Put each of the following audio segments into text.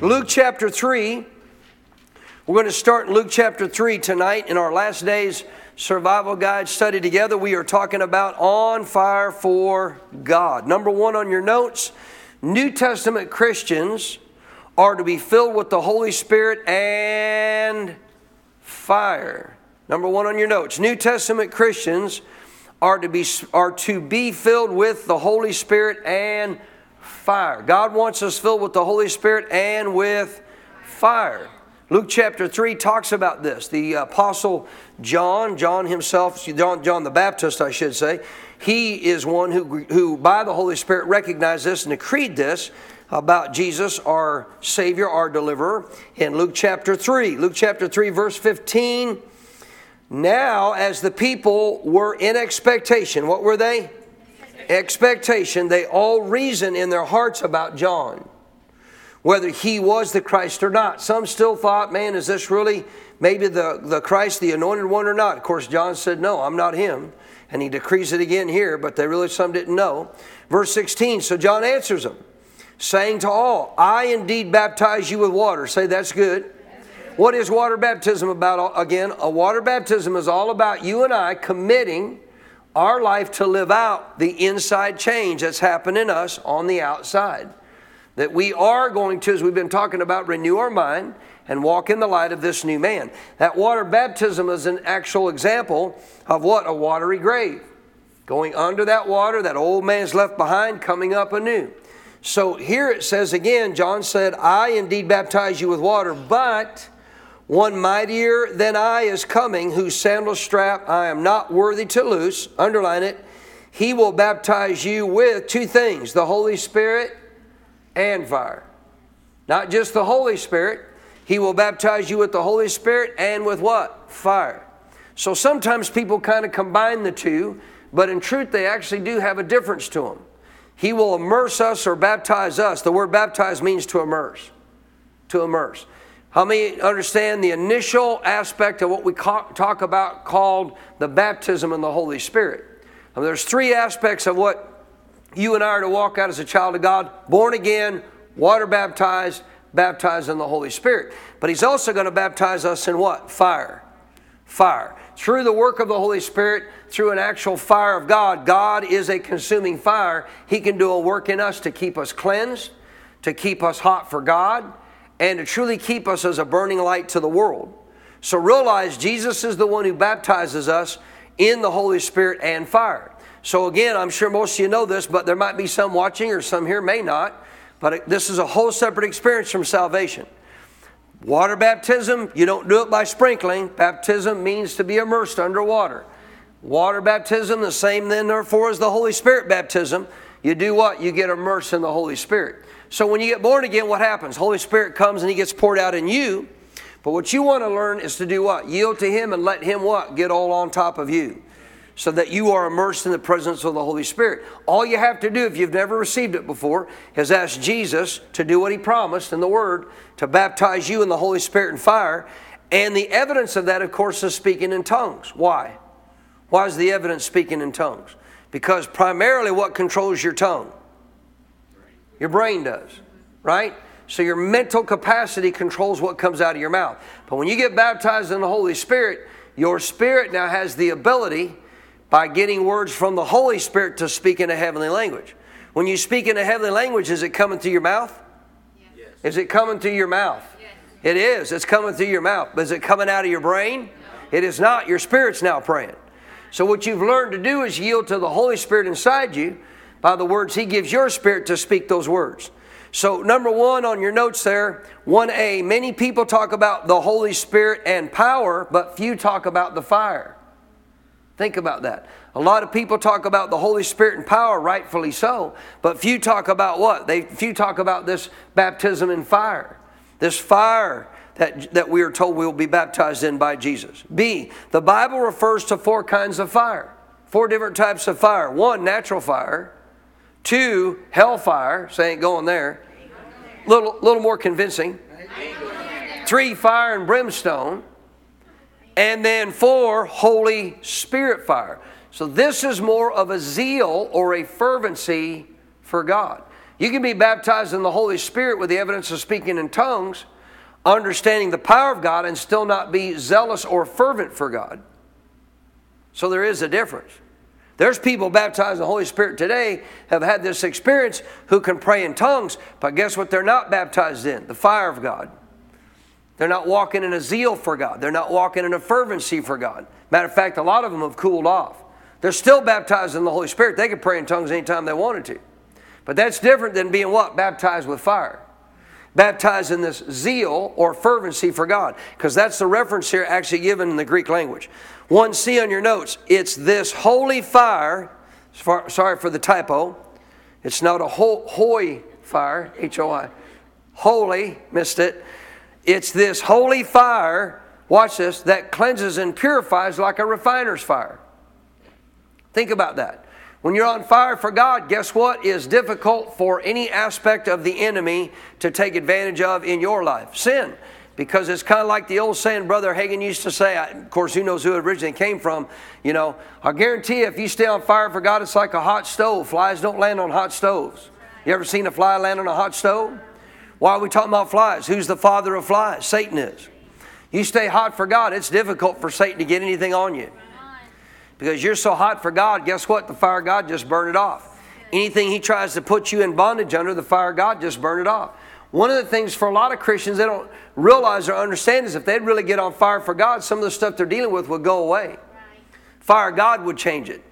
Luke chapter 3. We're going to start Luke chapter 3 tonight in our last day's survival guide study together. We are talking about on fire for God. Number one on your notes New Testament Christians are to be filled with the Holy Spirit and fire. Number one on your notes New Testament Christians are to be, are to be filled with the Holy Spirit and fire. God wants us filled with the Holy Spirit and with fire. Luke chapter 3 talks about this. The apostle John, John himself, John, John the Baptist, I should say, he is one who, who by the Holy Spirit recognized this and decreed this about Jesus, our Savior, our deliverer, in Luke chapter 3. Luke chapter 3, verse 15. Now, as the people were in expectation, what were they? Expectation, they all reason in their hearts about John, whether he was the Christ or not. Some still thought, man, is this really maybe the, the Christ, the anointed one, or not? Of course, John said, no, I'm not him. And he decrees it again here, but they really, some didn't know. Verse 16, so John answers them, saying to all, I indeed baptize you with water. Say, that's good. What is water baptism about? Again, a water baptism is all about you and I committing our life to live out the inside change that's happened in us on the outside. That we are going to, as we've been talking about, renew our mind and walk in the light of this new man. That water baptism is an actual example of what? A watery grave. Going under that water, that old man's left behind, coming up anew. So here it says again, John said, I indeed baptize you with water, but one mightier than I is coming, whose sandal strap I am not worthy to loose. Underline it. He will baptize you with two things the Holy Spirit and fire. Not just the Holy Spirit, He will baptize you with the Holy Spirit and with what? Fire. So sometimes people kind of combine the two, but in truth, they actually do have a difference to them. He will immerse us or baptize us. The word baptize means to immerse. To immerse. How many understand the initial aspect of what we talk about called the baptism in the Holy Spirit? Now, there's three aspects of what you and I are to walk out as a child of God born again, water baptized, baptized in the Holy Spirit. But He's also going to baptize us in what? Fire. Fire. Through the work of the Holy Spirit, through an actual fire of God, God is a consuming fire. He can do a work in us to keep us cleansed, to keep us hot for God and to truly keep us as a burning light to the world. So realize Jesus is the one who baptizes us in the Holy Spirit and fire. So again, I'm sure most of you know this, but there might be some watching or some here may not. But this is a whole separate experience from salvation. Water baptism, you don't do it by sprinkling. Baptism means to be immersed under water. Water baptism, the same then, therefore, as the Holy Spirit baptism. You do what? You get immersed in the Holy Spirit. So when you get born again, what happens? Holy Spirit comes and He gets poured out in you. But what you want to learn is to do what? Yield to Him and let Him what? Get all on top of you. So that you are immersed in the presence of the Holy Spirit. All you have to do, if you've never received it before, is ask Jesus to do what He promised in the Word, to baptize you in the Holy Spirit and fire. And the evidence of that, of course, is speaking in tongues. Why? Why is the evidence speaking in tongues? Because primarily what controls your tongue? Your brain does, right? So your mental capacity controls what comes out of your mouth. But when you get baptized in the Holy Spirit, your spirit now has the ability by getting words from the Holy Spirit to speak in a heavenly language. When you speak in a heavenly language, is it coming through your mouth? Yes. Is it coming through your mouth? Yes. It is. It's coming through your mouth. But is it coming out of your brain? No. It is not. Your spirit's now praying. So what you've learned to do is yield to the Holy Spirit inside you by the words He gives your spirit to speak those words. So, number one on your notes there, 1a, many people talk about the Holy Spirit and power, but few talk about the fire. Think about that. A lot of people talk about the Holy Spirit and power, rightfully so, but few talk about what? They few talk about this baptism in fire. This fire that, that we are told we will be baptized in by Jesus. B, the Bible refers to four kinds of fire, four different types of fire. One, natural fire. Two, hellfire. So ain't going there. Little, little more convincing. Three, fire and brimstone. And then four, Holy Spirit fire. So this is more of a zeal or a fervency for God. You can be baptized in the Holy Spirit with the evidence of speaking in tongues, understanding the power of God, and still not be zealous or fervent for God. So there is a difference. There's people baptized in the Holy Spirit today have had this experience who can pray in tongues, but guess what they're not baptized in? The fire of God. They're not walking in a zeal for God. They're not walking in a fervency for God. Matter of fact, a lot of them have cooled off. They're still baptized in the Holy Spirit. They could pray in tongues anytime they wanted to. But that's different than being what? Baptized with fire. Baptized in this zeal or fervency for God. Because that's the reference here actually given in the Greek language. 1C on your notes. It's this holy fire. Sorry for the typo. It's not a holy fire, H O I. Holy, missed it. It's this holy fire, watch this, that cleanses and purifies like a refiner's fire. Think about that. When you're on fire for God, guess what is difficult for any aspect of the enemy to take advantage of in your life? Sin. Because it's kind of like the old saying Brother Hagin used to say, of course, who knows who it originally came from. You know, I guarantee you, if you stay on fire for God, it's like a hot stove. Flies don't land on hot stoves. You ever seen a fly land on a hot stove? Why are we talking about flies? Who's the father of flies? Satan is. You stay hot for God, it's difficult for Satan to get anything on you. Because you're so hot for God, guess what? The fire of God just burned it off. Anything He tries to put you in bondage under, the fire of God just burned it off. One of the things for a lot of Christians they don't realize or understand is if they'd really get on fire for God, some of the stuff they're dealing with would go away. Fire of God would change it.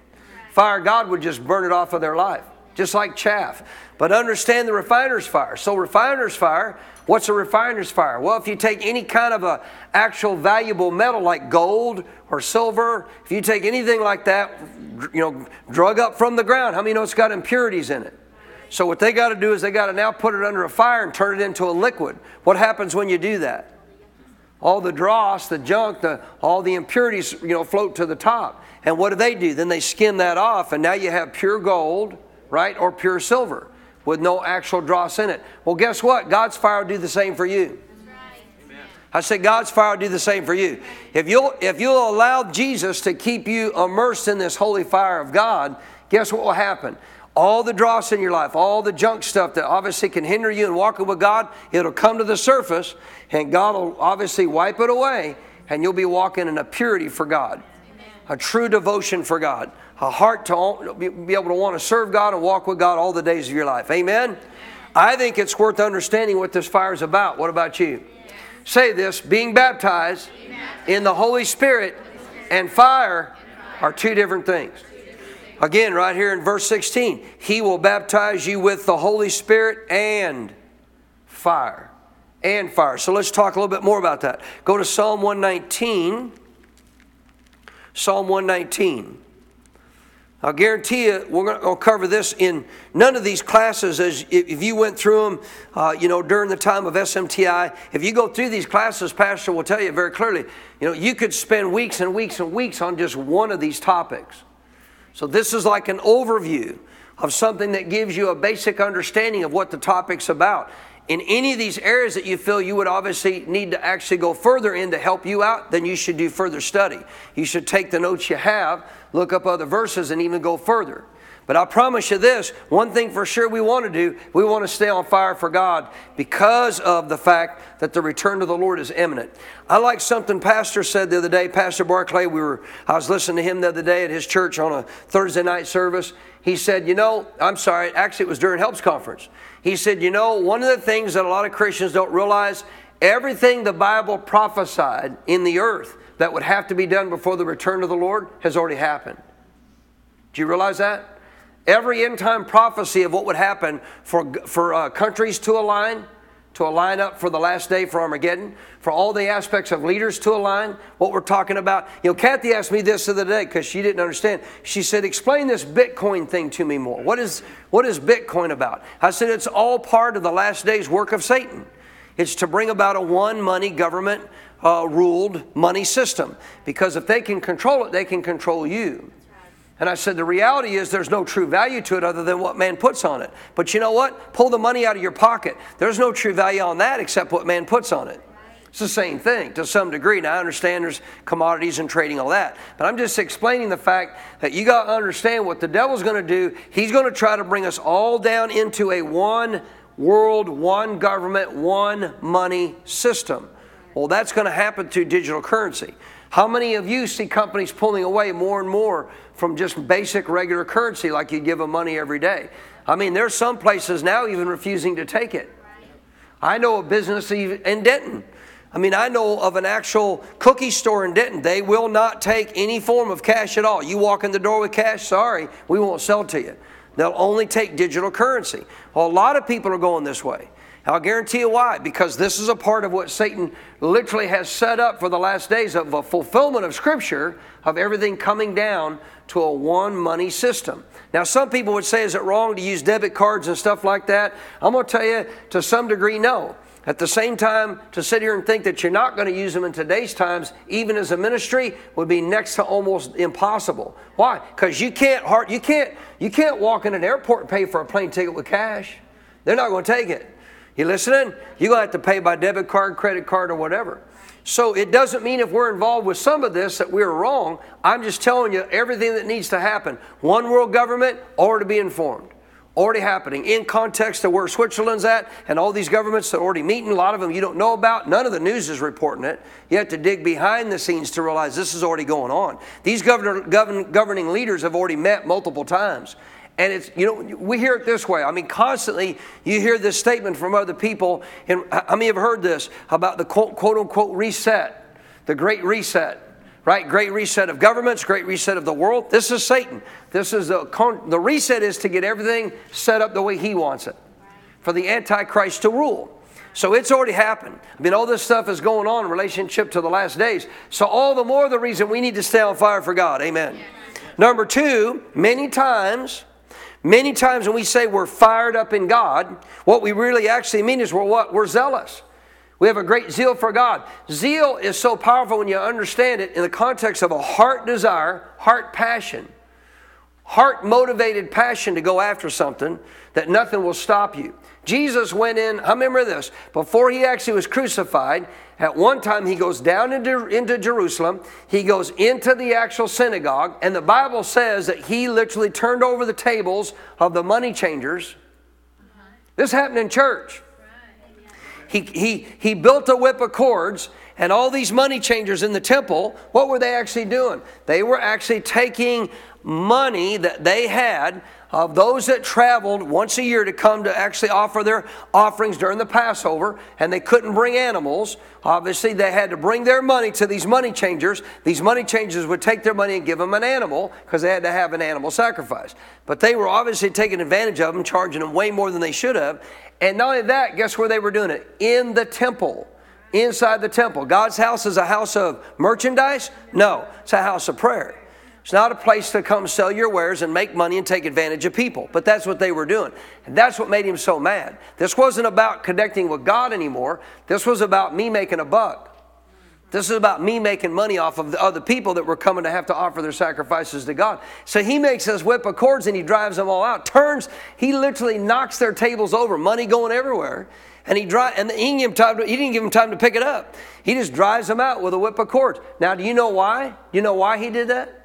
Fire of God would just burn it off of their life, just like chaff. But understand the refiner's fire. So, refiner's fire, what's a refiner's fire? Well, if you take any kind of a actual valuable metal like gold or silver, if you take anything like that, you know, drug up from the ground, how many know it's got impurities in it? So, what they got to do is they got to now put it under a fire and turn it into a liquid. What happens when you do that? All the dross, the junk, the, all the impurities, you know, float to the top. And what do they do? Then they skim that off, and now you have pure gold, right, or pure silver with no actual dross in it. Well, guess what? God's fire will do the same for you. I said God's fire will do the same for you. If you'll, if you'll allow Jesus to keep you immersed in this holy fire of God, guess what will happen? All the dross in your life, all the junk stuff that obviously can hinder you in walking with God, it'll come to the surface and God will obviously wipe it away and you'll be walking in a purity for God, a true devotion for God a heart to be able to want to serve God and walk with God all the days of your life. Amen? I think it's worth understanding what this fire is about. What about you? Say this being baptized in the Holy Spirit and fire are two different things. Again, right here in verse 16, He will baptize you with the Holy Spirit and fire. And fire. So let's talk a little bit more about that. Go to Psalm 119. Psalm 119. I'll guarantee you, we're going to cover this in none of these classes. As if you went through them, uh, you know, during the time of SMTI, if you go through these classes, Pastor will tell you very clearly. You know, you could spend weeks and weeks and weeks on just one of these topics. So this is like an overview of something that gives you a basic understanding of what the topic's about in any of these areas that you feel you would obviously need to actually go further in to help you out, then you should do further study. You should take the notes you have, look up other verses, and even go further. But I promise you this one thing for sure we want to do, we want to stay on fire for God because of the fact that the return of the Lord is imminent. I like something Pastor said the other day, Pastor Barclay, we were I was listening to him the other day at his church on a Thursday night service. He said, You know, I'm sorry, actually, it was during Helps Conference. He said, You know, one of the things that a lot of Christians don't realize everything the Bible prophesied in the earth that would have to be done before the return of the Lord has already happened. Do you realize that? Every end time prophecy of what would happen for, for uh, countries to align, to align up for the last day for Armageddon, for all the aspects of leaders to align, what we're talking about. You know, Kathy asked me this the other day because she didn't understand. She said, Explain this Bitcoin thing to me more. What is, what is Bitcoin about? I said, It's all part of the last day's work of Satan. It's to bring about a one money government uh, ruled money system. Because if they can control it, they can control you. And I said, the reality is there's no true value to it other than what man puts on it. But you know what? Pull the money out of your pocket. There's no true value on that except what man puts on it. It's the same thing to some degree. Now, I understand there's commodities and trading, all that. But I'm just explaining the fact that you got to understand what the devil's going to do. He's going to try to bring us all down into a one world, one government, one money system. Well, that's going to happen through digital currency. How many of you see companies pulling away more and more from just basic regular currency like you give them money every day? I mean, there's some places now even refusing to take it. I know a business in Denton. I mean, I know of an actual cookie store in Denton. They will not take any form of cash at all. You walk in the door with cash, sorry, we won't sell to you. They'll only take digital currency. Well, a lot of people are going this way. I'll guarantee you why. Because this is a part of what Satan literally has set up for the last days of a fulfillment of Scripture of everything coming down to a one money system. Now, some people would say, is it wrong to use debit cards and stuff like that? I'm going to tell you, to some degree, no. At the same time, to sit here and think that you're not going to use them in today's times, even as a ministry, would be next to almost impossible. Why? Because you can't heart, you can't you can't walk in an airport and pay for a plane ticket with cash. They're not going to take it. You listening? You're going to have to pay by debit card, credit card, or whatever. So it doesn't mean if we're involved with some of this that we're wrong. I'm just telling you everything that needs to happen. One world government, or to be informed. Already happening in context of where Switzerland's at and all these governments that are already meeting. A lot of them you don't know about. None of the news is reporting it. You have to dig behind the scenes to realize this is already going on. These governor, govern, governing leaders have already met multiple times. And it's, you know, we hear it this way. I mean, constantly you hear this statement from other people. And how many have heard this about the quote, quote unquote reset, the great reset? right? Great reset of governments, great reset of the world. This is Satan. This is the, the reset is to get everything set up the way he wants it for the Antichrist to rule. So it's already happened. I mean, all this stuff is going on in relationship to the last days. So all the more the reason we need to stay on fire for God. Amen. Number two, many times Many times when we say we're fired up in God, what we really actually mean is we're what? We're zealous. We have a great zeal for God. Zeal is so powerful when you understand it in the context of a heart desire, heart passion, heart motivated passion to go after something that nothing will stop you. Jesus went in, I remember this, before he actually was crucified, at one time he goes down into, into Jerusalem, he goes into the actual synagogue, and the Bible says that he literally turned over the tables of the money changers. This happened in church. He, he, he built a whip of cords, and all these money changers in the temple, what were they actually doing? They were actually taking money that they had of those that traveled once a year to come to actually offer their offerings during the Passover, and they couldn't bring animals. Obviously, they had to bring their money to these money changers. These money changers would take their money and give them an animal because they had to have an animal sacrifice. But they were obviously taking advantage of them, charging them way more than they should have. And not only that, guess where they were doing it? In the temple. Inside the temple. God's house is a house of merchandise? No, it's a house of prayer. It's not a place to come sell your wares and make money and take advantage of people. But that's what they were doing. And that's what made him so mad. This wasn't about connecting with God anymore. This was about me making a buck. This is about me making money off of the other people that were coming to have to offer their sacrifices to God. So he makes this whip of cords and he drives them all out. Turns, he literally knocks their tables over, money going everywhere. And he drive, and he didn't, to, he didn't give them time to pick it up. He just drives them out with a whip of cords. Now, do you know why? Do you know why he did that?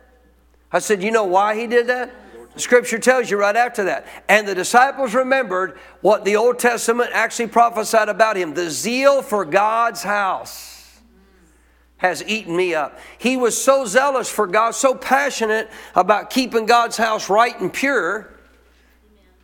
I said, You know why he did that? Scripture tells you right after that. And the disciples remembered what the Old Testament actually prophesied about him the zeal for God's house has eaten me up. He was so zealous for God, so passionate about keeping God's house right and pure.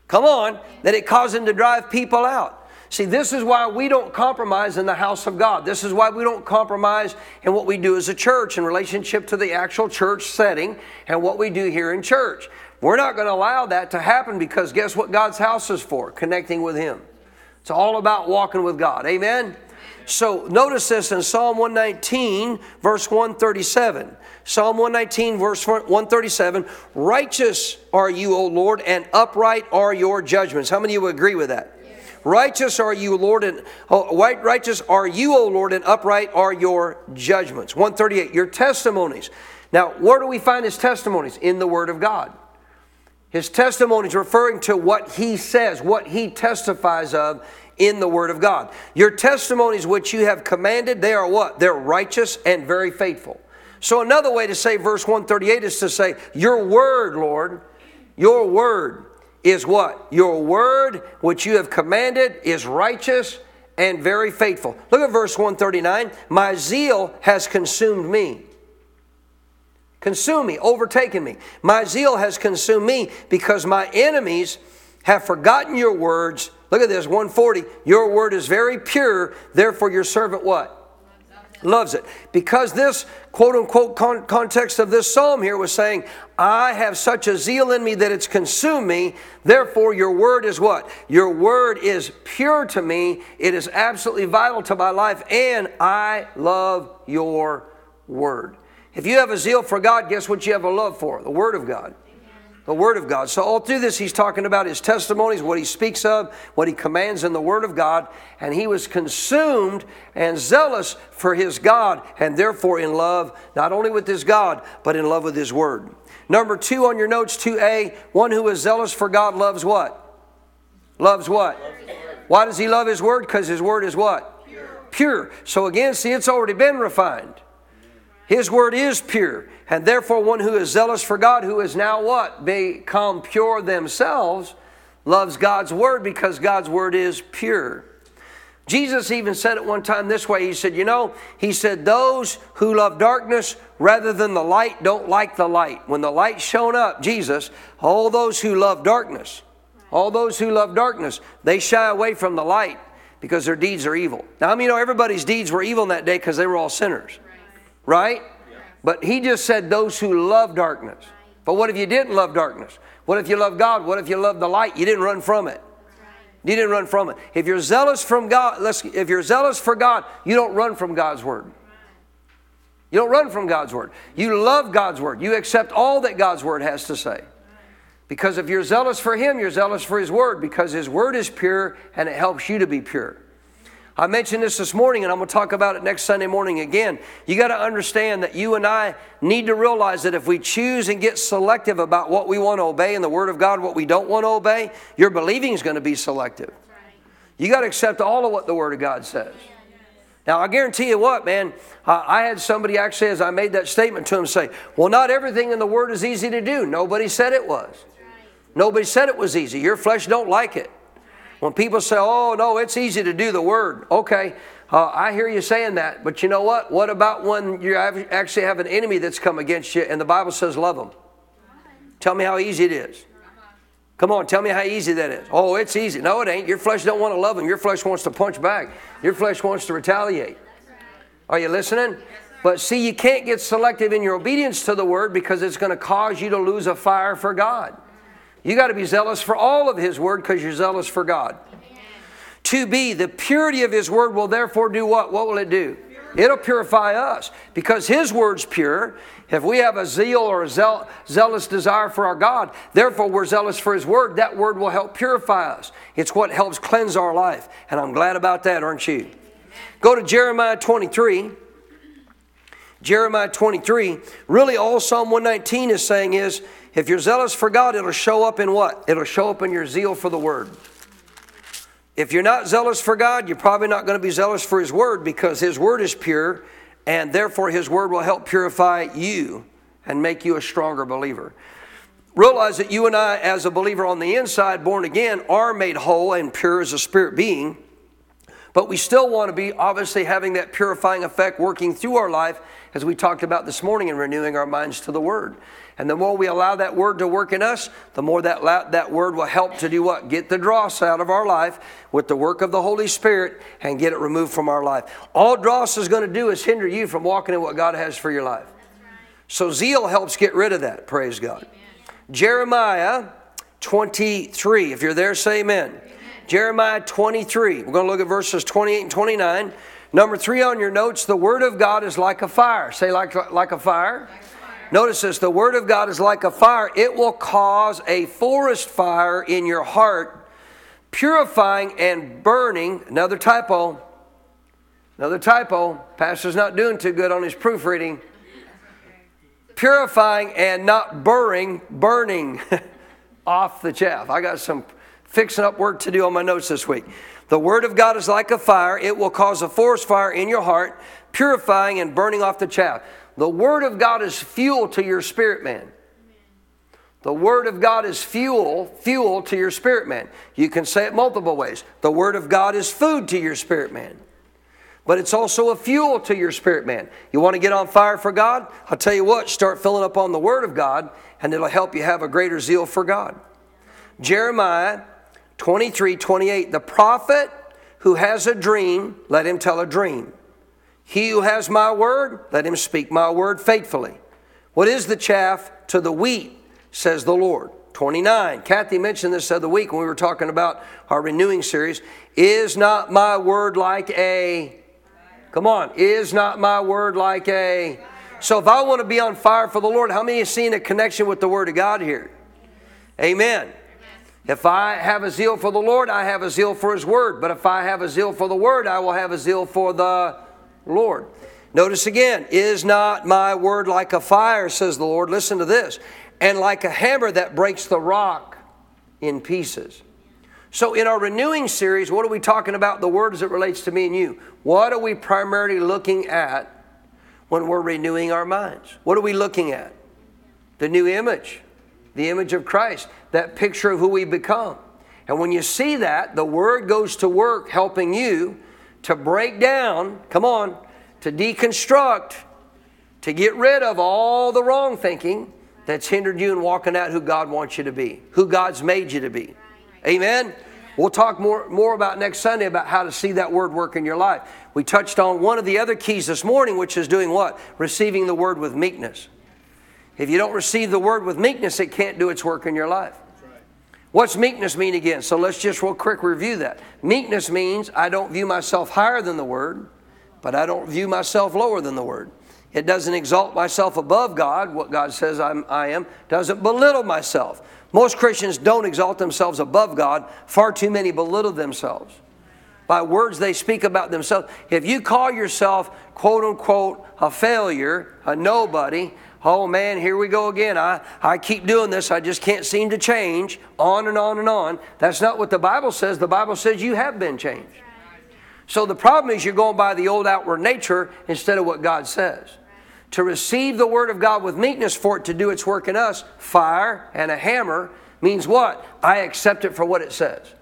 Come on, that it caused him to drive people out. See, this is why we don't compromise in the house of God. This is why we don't compromise in what we do as a church in relationship to the actual church setting and what we do here in church. We're not going to allow that to happen because guess what God's house is for? Connecting with Him. It's all about walking with God. Amen? So notice this in Psalm 119, verse 137. Psalm 119, verse 137 Righteous are you, O Lord, and upright are your judgments. How many of you agree with that? Righteous are you, Lord, and oh, righteous are you, O Lord, and upright are your judgments. 138, your testimonies. Now, where do we find his testimonies? In the Word of God. His testimonies referring to what he says, what he testifies of in the Word of God. Your testimonies which you have commanded, they are what? They're righteous and very faithful. So, another way to say verse 138 is to say, Your Word, Lord, your Word is what? Your word, which you have commanded, is righteous and very faithful. Look at verse 139. My zeal has consumed me. Consume me, overtaken me. My zeal has consumed me because my enemies have forgotten your words. Look at this, 140. Your word is very pure, therefore your servant what? Loves it. Because this quote unquote con- context of this psalm here was saying, I have such a zeal in me that it's consumed me. Therefore, your word is what? Your word is pure to me. It is absolutely vital to my life, and I love your word. If you have a zeal for God, guess what you have a love for? The word of God the Word of God. So, all through this, he's talking about his testimonies, what he speaks of, what he commands in the Word of God. And he was consumed and zealous for his God, and therefore in love, not only with his God, but in love with his Word. Number two on your notes, 2a, one who is zealous for God loves what? Loves what? Why does he love his Word? Because his Word is what? Pure. Pure. So, again, see, it's already been refined. His word is pure. And therefore, one who is zealous for God, who is now what? Become pure themselves, loves God's word because God's word is pure. Jesus even said it one time this way. He said, You know, he said, those who love darkness rather than the light don't like the light. When the light shone up, Jesus, all those who love darkness, all those who love darkness, they shy away from the light because their deeds are evil. Now, I mean, you know, everybody's deeds were evil in that day because they were all sinners right? But he just said those who love darkness. But what if you didn't love darkness? What if you love God? What if you love the light? You didn't run from it. You didn't run from it. If you're zealous from God, if you're zealous for God, you don't run from God's word. You don't run from God's word. You love God's word. You accept all that God's word has to say. Because if you're zealous for Him, you're zealous for His word because His word is pure and it helps you to be pure. I mentioned this this morning, and I'm going to talk about it next Sunday morning again. You got to understand that you and I need to realize that if we choose and get selective about what we want to obey in the Word of God, what we don't want to obey, your believing is going to be selective. You got to accept all of what the Word of God says. Now, I guarantee you what, man, I had somebody actually, as I made that statement to him, say, Well, not everything in the Word is easy to do. Nobody said it was. Nobody said it was easy. Your flesh don't like it. When people say, oh, no, it's easy to do the word, okay, uh, I hear you saying that, but you know what? What about when you actually have an enemy that's come against you and the Bible says love them? Tell me how easy it is. Come on, tell me how easy that is. Oh, it's easy. No, it ain't. Your flesh don't want to love them. Your flesh wants to punch back. Your flesh wants to retaliate. Are you listening? But see, you can't get selective in your obedience to the word because it's going to cause you to lose a fire for God. You got to be zealous for all of His Word because you're zealous for God. To be the purity of His Word will therefore do what? What will it do? It'll purify us because His Word's pure. If we have a zeal or a zeal, zealous desire for our God, therefore we're zealous for His Word, that Word will help purify us. It's what helps cleanse our life. And I'm glad about that, aren't you? Go to Jeremiah 23. Jeremiah 23. Really, all Psalm 119 is saying is if you're zealous for God, it'll show up in what? It'll show up in your zeal for the Word. If you're not zealous for God, you're probably not going to be zealous for His Word because His Word is pure, and therefore His Word will help purify you and make you a stronger believer. Realize that you and I, as a believer on the inside, born again, are made whole and pure as a spirit being, but we still want to be obviously having that purifying effect working through our life, as we talked about this morning, and renewing our minds to the Word. And the more we allow that word to work in us, the more that, that word will help to do what? Get the dross out of our life with the work of the Holy Spirit and get it removed from our life. All dross is going to do is hinder you from walking in what God has for your life. So zeal helps get rid of that. Praise God. Jeremiah 23. If you're there, say amen. amen. Jeremiah 23. We're going to look at verses 28 and 29. Number three on your notes, the Word of God is like a fire. Say, like, like a fire. Notice this the Word of God is like a fire. It will cause a forest fire in your heart, purifying and burning. Another typo. Another typo. Pastor's not doing too good on his proofreading. Purifying and not burning, burning off the chaff. I got some fixing up work to do on my notes this week. The Word of God is like a fire, it will cause a forest fire in your heart, purifying and burning off the chaff. The Word of God is fuel to your spirit man. The Word of God is fuel, fuel to your spirit man. You can say it multiple ways. The Word of God is food to your spirit man. But it's also a fuel to your spirit man. You want to get on fire for God? I'll tell you what, start filling up on the Word of God, and it'll help you have a greater zeal for God. Jeremiah 23 28. The prophet who has a dream, let him tell a dream. He who has my word, let him speak my word faithfully. What is the chaff to the wheat, says the Lord? 29. Kathy mentioned this the other week when we were talking about our renewing series. Is not my word like a. Come on. Is not my word like a. So if I want to be on fire for the Lord, how many have seen a connection with the word of God here? Amen. If I have a zeal for the Lord, I have a zeal for His Word. But if I have a zeal for the Word, I will have a zeal for the Lord. Notice again, is not my word like a fire, says the Lord. Listen to this. And like a hammer that breaks the rock in pieces. So, in our renewing series, what are we talking about? The word as it relates to me and you. What are we primarily looking at when we're renewing our minds? What are we looking at? The new image, the image of Christ that picture of who we become. And when you see that, the Word goes to work helping you to break down, come on, to deconstruct, to get rid of all the wrong thinking that's hindered you in walking out who God wants you to be, who God's made you to be. Amen? We'll talk more, more about next Sunday about how to see that word work in your life. We touched on one of the other keys this morning, which is doing what? Receiving the word with meekness. If you don't receive the word with meekness, it can't do its work in your life. What's meekness mean again? So let's just real quick review that. Meekness means I don't view myself higher than the word, but I don't view myself lower than the word. It doesn't exalt myself above God, what God says I'm, I am, doesn't belittle myself. Most Christians don't exalt themselves above God. Far too many belittle themselves by words they speak about themselves. If you call yourself, quote unquote, a failure, a nobody, oh man, here we go again. I, I keep doing this. I just can't seem to change. On and on and on. That's not what the Bible says. The Bible says you have been changed. So the problem is you're going by the old outward nature instead of what God says. To receive the Word of God with meekness for it to do its work in us, fire and a hammer means what? I accept it for what it says.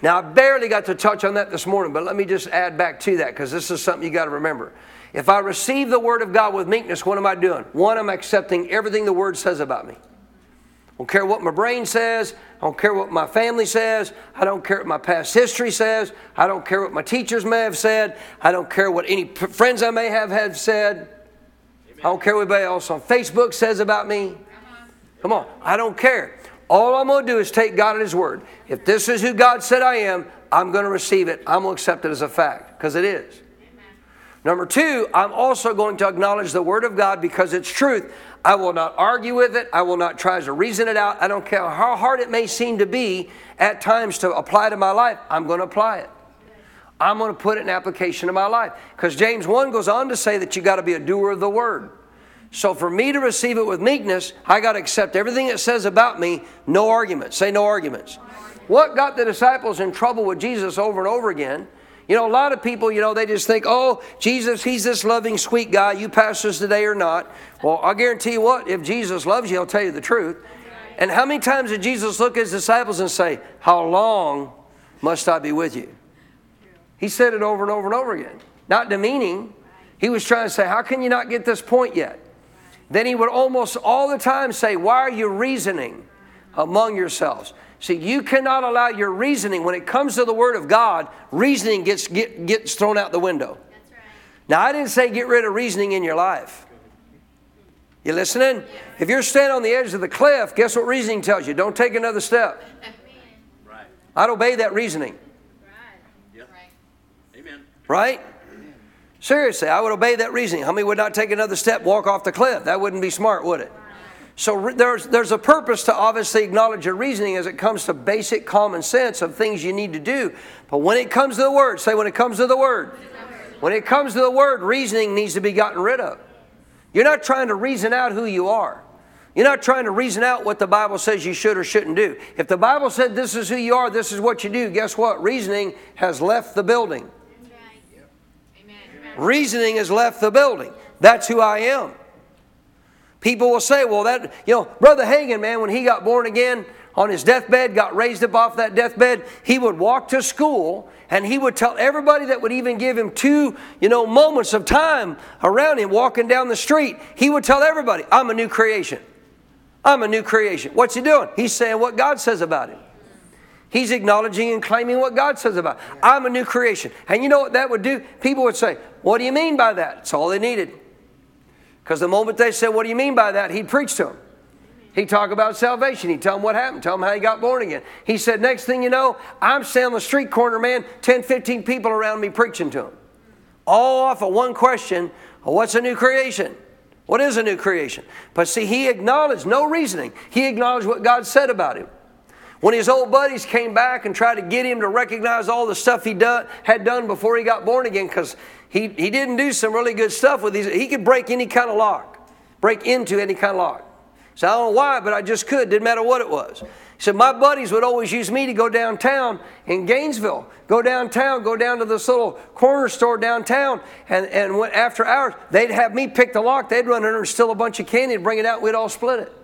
Now, I barely got to touch on that this morning, but let me just add back to that because this is something you got to remember. If I receive the Word of God with meekness, what am I doing? One, I'm accepting everything the Word says about me. I don't care what my brain says. I don't care what my family says. I don't care what my past history says. I don't care what my teachers may have said. I don't care what any p- friends I may have have said. I don't care what anybody else on Facebook says about me. Come on, I don't care. All I'm going to do is take God at His word. If this is who God said I am, I'm going to receive it. I'm going to accept it as a fact because it is. Number two, I'm also going to acknowledge the Word of God because it's truth. I will not argue with it. I will not try to reason it out. I don't care how hard it may seem to be at times to apply to my life. I'm going to apply it. I'm going to put it in application to my life. Because James 1 goes on to say that you got to be a doer of the Word. So for me to receive it with meekness, I got to accept everything it says about me, no arguments. Say no arguments. What got the disciples in trouble with Jesus over and over again you know, a lot of people, you know, they just think, oh, Jesus, he's this loving, sweet guy. You pass pastors today or not. Well, I'll guarantee you what, if Jesus loves you, he'll tell you the truth. And how many times did Jesus look at his disciples and say, How long must I be with you? He said it over and over and over again. Not demeaning. He was trying to say, How can you not get this point yet? Then he would almost all the time say, Why are you reasoning among yourselves? See, you cannot allow your reasoning, when it comes to the Word of God, reasoning gets, get, gets thrown out the window. Right. Now, I didn't say get rid of reasoning in your life. You listening? If you're standing on the edge of the cliff, guess what reasoning tells you? Don't take another step. I'd obey that reasoning. Right? Seriously, I would obey that reasoning. How many would not take another step, walk off the cliff? That wouldn't be smart, would it? So there's, there's a purpose to obviously acknowledge your reasoning as it comes to basic common sense of things you need to do. But when it comes to the Word, say when it comes to the Word, when it comes to the Word, reasoning needs to be gotten rid of. You're not trying to reason out who you are. You're not trying to reason out what the Bible says you should or shouldn't do. If the Bible said this is who you are, this is what you do, guess what? Reasoning has left the building. Reasoning has left the building. That's who I am. People will say, well, that, you know, Brother Hagin, man, when he got born again on his deathbed, got raised up off that deathbed, he would walk to school and he would tell everybody that would even give him two, you know, moments of time around him walking down the street, he would tell everybody, I'm a new creation. I'm a new creation. What's he doing? He's saying what God says about him. He's acknowledging and claiming what God says about. Him. I'm a new creation. And you know what that would do? People would say, What do you mean by that? It's all they needed. Because the moment they said, What do you mean by that? He'd preach to them. He'd talk about salvation. He'd tell them what happened, tell them how he got born again. He said, Next thing you know, I'm standing on the street corner, man, 10, 15 people around me preaching to them. All off of one question What's a new creation? What is a new creation? But see, he acknowledged no reasoning. He acknowledged what God said about him. When his old buddies came back and tried to get him to recognize all the stuff he had done before he got born again, because he, he didn't do some really good stuff with these. He could break any kind of lock, break into any kind of lock. So I don't know why, but I just could. Didn't matter what it was. He said, My buddies would always use me to go downtown in Gainesville. Go downtown, go down to this little corner store downtown, and, and after hours, they'd have me pick the lock. They'd run in and steal a bunch of candy and bring it out. We'd all split it.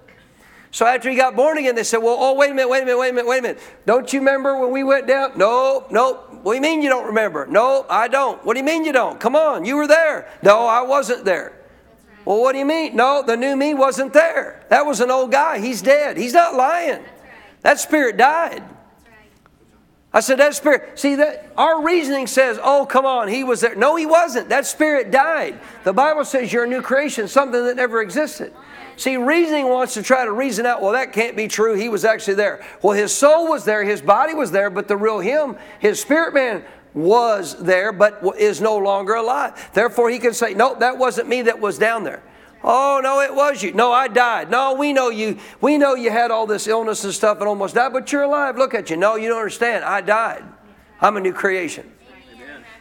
So after he got born again, they said, Well, oh, wait a minute, wait a minute, wait a minute, wait a minute. Don't you remember when we went down? No, no. What do you mean you don't remember? No, I don't. What do you mean you don't? Come on, you were there. No, I wasn't there. Right. Well, what do you mean? No, the new me wasn't there. That was an old guy. He's dead. He's not lying. Right. That spirit died. I said, that spirit, see that our reasoning says, oh, come on, he was there. No, he wasn't. That spirit died. The Bible says you're a new creation, something that never existed. See, reasoning wants to try to reason out, well, that can't be true. He was actually there. Well, his soul was there, his body was there, but the real him, his spirit man, was there, but is no longer alive. Therefore, he can say, no, that wasn't me that was down there. Oh, no, it was you. No, I died. No, we know you. We know you had all this illness and stuff and almost died, but you're alive. Look at you. No, you don't understand. I died. I'm a new creation.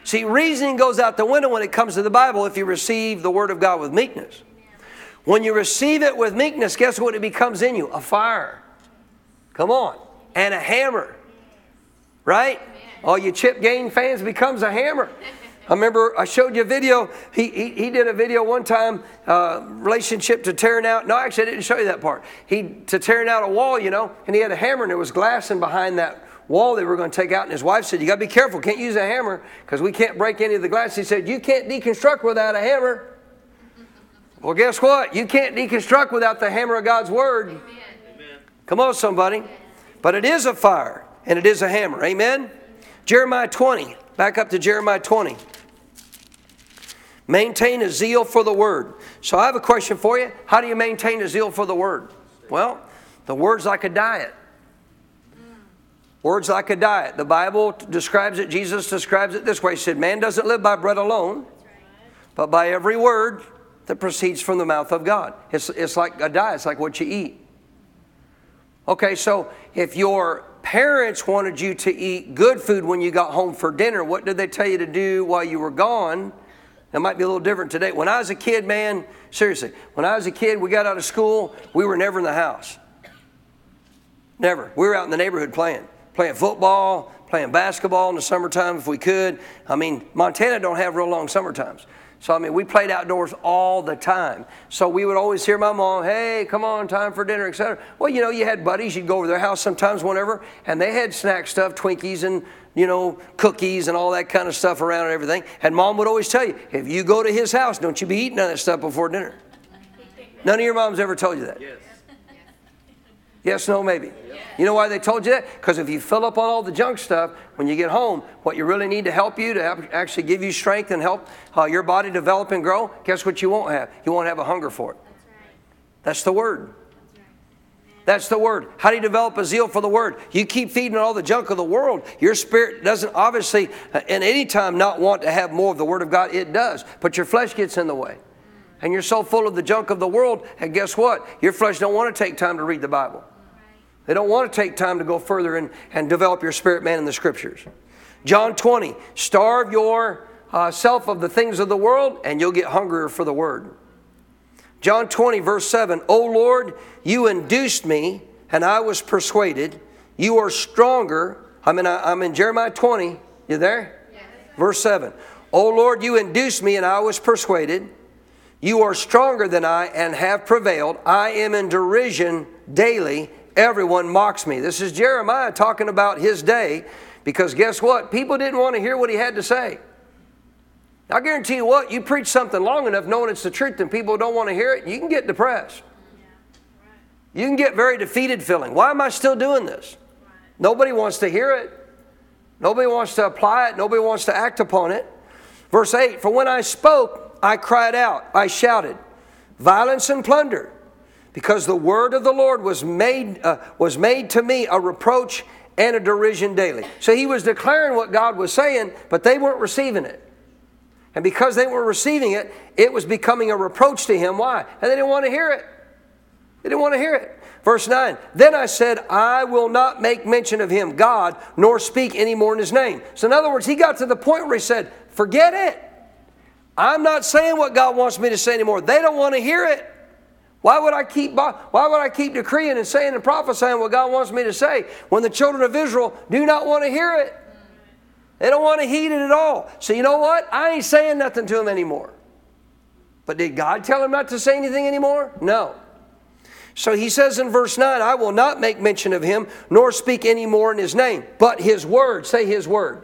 See, reasoning goes out the window when it comes to the Bible if you receive the Word of God with meekness. When you receive it with meekness, guess what it becomes in you? A fire. Come on. And a hammer. Right? All you Chip Gaines fans becomes a hammer. I remember I showed you a video. He, he, he did a video one time, uh, relationship to tearing out. No, actually, I didn't show you that part. He to tearing out a wall, you know, and he had a hammer and there was glass in behind that wall they were going to take out. And his wife said, "You got to be careful. Can't use a hammer because we can't break any of the glass." He said, "You can't deconstruct without a hammer." Well, guess what? You can't deconstruct without the hammer of God's word. Amen. Come on, somebody. But it is a fire and it is a hammer. Amen? Jeremiah 20. Back up to Jeremiah 20. Maintain a zeal for the word. So I have a question for you. How do you maintain a zeal for the word? Well, the word's like a diet. Words like a diet. The Bible describes it, Jesus describes it this way. He said, Man doesn't live by bread alone, but by every word that proceeds from the mouth of God. It's, it's like a diet, it's like what you eat. Okay, so if your parents wanted you to eat good food when you got home for dinner, what did they tell you to do while you were gone? That might be a little different today. When I was a kid, man, seriously, when I was a kid, we got out of school, we were never in the house. Never. We were out in the neighborhood playing, playing football, playing basketball in the summertime if we could. I mean, Montana don't have real long summer times. So, I mean, we played outdoors all the time. So we would always hear my mom, hey, come on, time for dinner, etc. Well, you know, you had buddies, you'd go over their house sometimes, whenever, and they had snack stuff, Twinkies and, you know, cookies and all that kind of stuff around and everything. And mom would always tell you, if you go to his house, don't you be eating none of that stuff before dinner. None of your moms ever told you that. Yes. Yes, no, maybe. You know why they told you that? Because if you fill up on all the junk stuff, when you get home, what you really need to help you, to actually give you strength and help uh, your body develop and grow, guess what you won't have? You won't have a hunger for it. That's, right. That's the word. That's the word. How do you develop a zeal for the word? You keep feeding all the junk of the world. Your spirit doesn't obviously, at any time, not want to have more of the word of God. It does. But your flesh gets in the way. And you're so full of the junk of the world, and guess what? Your flesh don't want to take time to read the Bible. They don't want to take time to go further and, and develop your spirit man in the scriptures. John 20, starve yourself uh, of the things of the world, and you'll get hungrier for the word. John 20, verse 7 O Lord, you induced me, and I was persuaded. You are stronger. I'm in, I'm in Jeremiah 20. You there? Yes. Verse 7 O Lord, you induced me, and I was persuaded. You are stronger than I and have prevailed. I am in derision daily. Everyone mocks me. This is Jeremiah talking about his day because guess what? People didn't want to hear what he had to say. I guarantee you what, you preach something long enough knowing it's the truth and people don't want to hear it, you can get depressed. You can get very defeated feeling. Why am I still doing this? Nobody wants to hear it. Nobody wants to apply it. Nobody wants to act upon it. Verse 8 For when I spoke, I cried out, I shouted, violence and plunder, because the word of the Lord was made, uh, was made to me a reproach and a derision daily. So he was declaring what God was saying, but they weren't receiving it. And because they weren't receiving it, it was becoming a reproach to him. Why? And they didn't want to hear it. They didn't want to hear it. Verse 9, then I said, I will not make mention of him, God, nor speak any more in his name. So, in other words, he got to the point where he said, Forget it. I'm not saying what God wants me to say anymore. They don't want to hear it. Why would I keep why would I keep decreeing and saying and prophesying what God wants me to say when the children of Israel do not want to hear it? They don't want to heed it at all. So you know what? I ain't saying nothing to them anymore. But did God tell him not to say anything anymore? No. So he says in verse 9, I will not make mention of him, nor speak any more in his name, but his word. Say his word.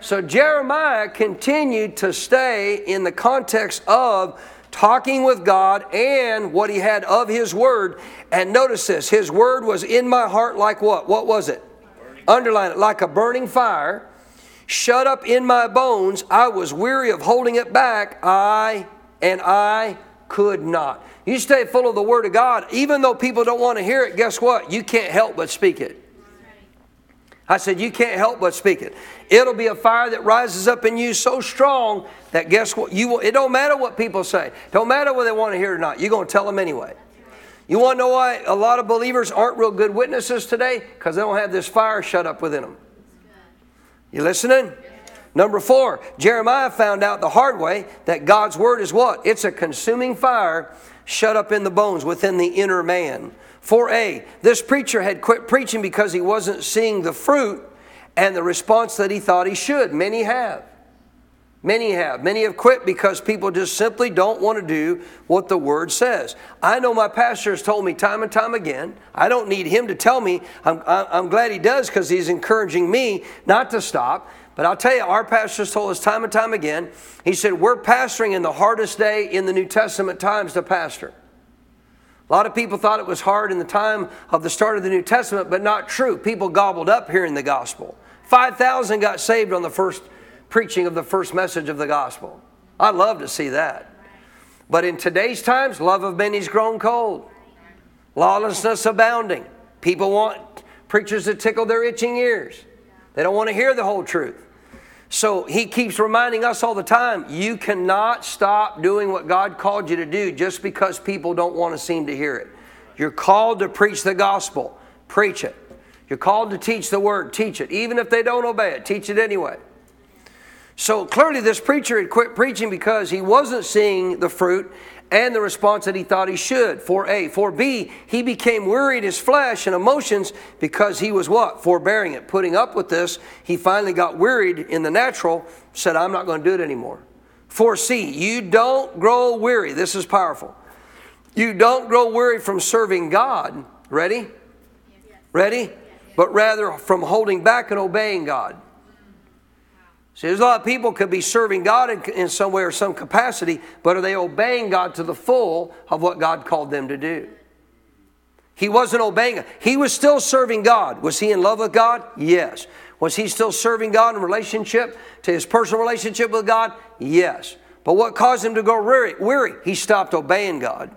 So Jeremiah continued to stay in the context of talking with God and what he had of his word. And notice this his word was in my heart like what? What was it? Underline it like a burning fire shut up in my bones. I was weary of holding it back. I and I could not. You stay full of the Word of God, even though people don't want to hear it, guess what? You can't help but speak it. I said, You can't help but speak it. It'll be a fire that rises up in you so strong that guess what? You will, it don't matter what people say. Don't matter whether they want to hear it or not. You're going to tell them anyway. You want to know why a lot of believers aren't real good witnesses today? Because they don't have this fire shut up within them. You listening? Number four, Jeremiah found out the hard way that God's word is what? It's a consuming fire shut up in the bones within the inner man. 4a, this preacher had quit preaching because he wasn't seeing the fruit and the response that he thought he should. Many have. Many have. Many have quit because people just simply don't want to do what the Word says. I know my pastor has told me time and time again. I don't need him to tell me. I'm, I'm glad he does because he's encouraging me not to stop. But I'll tell you, our pastor's told us time and time again. He said, We're pastoring in the hardest day in the New Testament times to pastor. A lot of people thought it was hard in the time of the start of the New Testament, but not true. People gobbled up hearing the gospel. 5,000 got saved on the first preaching of the first message of the gospel. I'd love to see that. But in today's times, love of many's grown cold, lawlessness abounding. People want preachers to tickle their itching ears, they don't want to hear the whole truth. So he keeps reminding us all the time you cannot stop doing what God called you to do just because people don't want to seem to hear it. You're called to preach the gospel, preach it. You're called to teach the word, teach it. Even if they don't obey it, teach it anyway. So clearly, this preacher had quit preaching because he wasn't seeing the fruit and the response that he thought he should. For A. For B, he became weary in his flesh and emotions because he was what? Forbearing it, putting up with this. He finally got wearied in the natural, said, I'm not going to do it anymore. For C, you don't grow weary. This is powerful. You don't grow weary from serving God. Ready? Ready? But rather from holding back and obeying God. See, there's a lot of people could be serving God in, in some way or some capacity, but are they obeying God to the full of what God called them to do? He wasn't obeying. He was still serving God. Was he in love with God? Yes. Was he still serving God in relationship to his personal relationship with God? Yes. But what caused him to go weary? Weary. He stopped obeying God.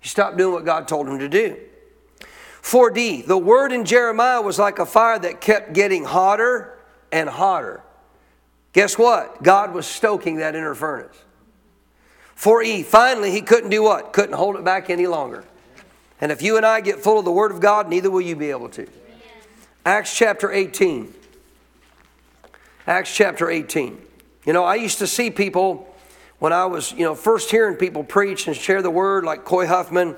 He stopped doing what God told him to do. 4D, the word in Jeremiah was like a fire that kept getting hotter and hotter. Guess what? God was stoking that inner furnace. 4E, finally, he couldn't do what? Couldn't hold it back any longer. And if you and I get full of the Word of God, neither will you be able to. Acts chapter 18. Acts chapter 18. You know, I used to see people when I was, you know, first hearing people preach and share the Word, like Coy Huffman,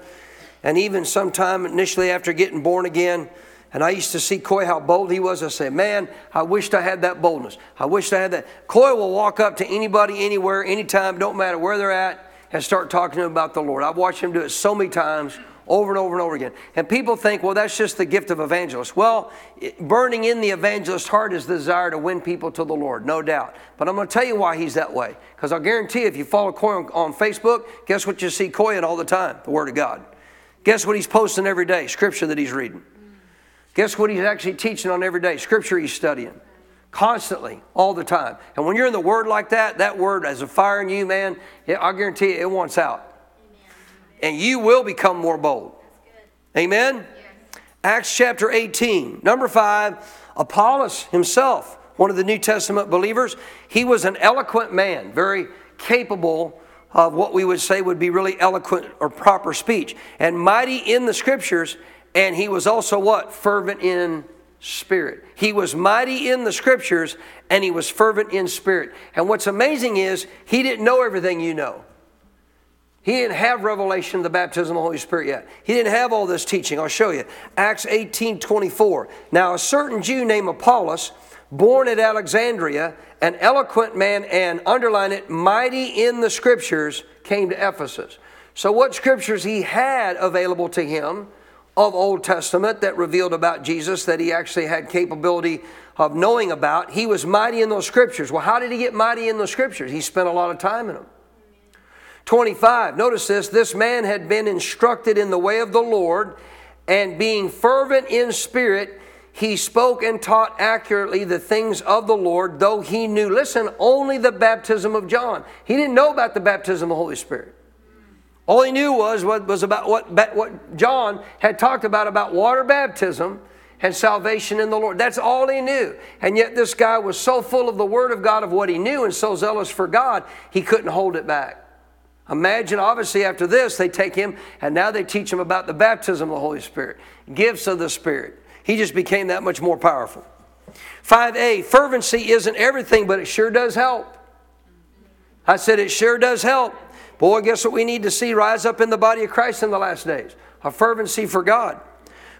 and even sometime initially after getting born again, and I used to see Coy how bold he was. I say, man, I wished I had that boldness. I wished I had that. Coy will walk up to anybody, anywhere, anytime, don't matter where they're at, and start talking to them about the Lord. I've watched him do it so many times, over and over and over again. And people think, well, that's just the gift of evangelist. Well, burning in the evangelist's heart is the desire to win people to the Lord, no doubt. But I'm going to tell you why he's that way. Because I'll guarantee if you follow Coy on, on Facebook, guess what you see Coy in all the time? The Word of God. Guess what he's posting every day? Scripture that he's reading. Guess what he's actually teaching on every day? Scripture he's studying. Constantly, all the time. And when you're in the Word like that, that Word as a fire in you, man, I guarantee you it wants out. And you will become more bold. Amen? Acts chapter 18. Number five, Apollos himself, one of the New Testament believers, he was an eloquent man, very capable of what we would say would be really eloquent or proper speech, and mighty in the scriptures and he was also what? Fervent in spirit. He was mighty in the scriptures and he was fervent in spirit. And what's amazing is he didn't know everything you know. He didn't have revelation of the baptism of the Holy Spirit yet. He didn't have all this teaching. I'll show you. Acts 18 24. Now, a certain Jew named Apollos, born at Alexandria, an eloquent man, and underline it, mighty in the scriptures, came to Ephesus. So, what scriptures he had available to him of Old Testament that revealed about Jesus that he actually had capability of knowing about. He was mighty in those scriptures. Well, how did he get mighty in those scriptures? He spent a lot of time in them. 25, notice this this man had been instructed in the way of the Lord, and being fervent in spirit, he spoke and taught accurately the things of the Lord, though he knew, listen, only the baptism of John. He didn't know about the baptism of the Holy Spirit. All he knew was what was about what, what John had talked about about water baptism and salvation in the Lord. That's all he knew. And yet this guy was so full of the Word of God of what he knew and so zealous for God, he couldn't hold it back. Imagine, obviously, after this, they take him and now they teach him about the baptism of the Holy Spirit, gifts of the Spirit. He just became that much more powerful. 5a, fervency isn't everything, but it sure does help. I said it sure does help. Boy, guess what we need to see rise up in the body of Christ in the last days? A fervency for God.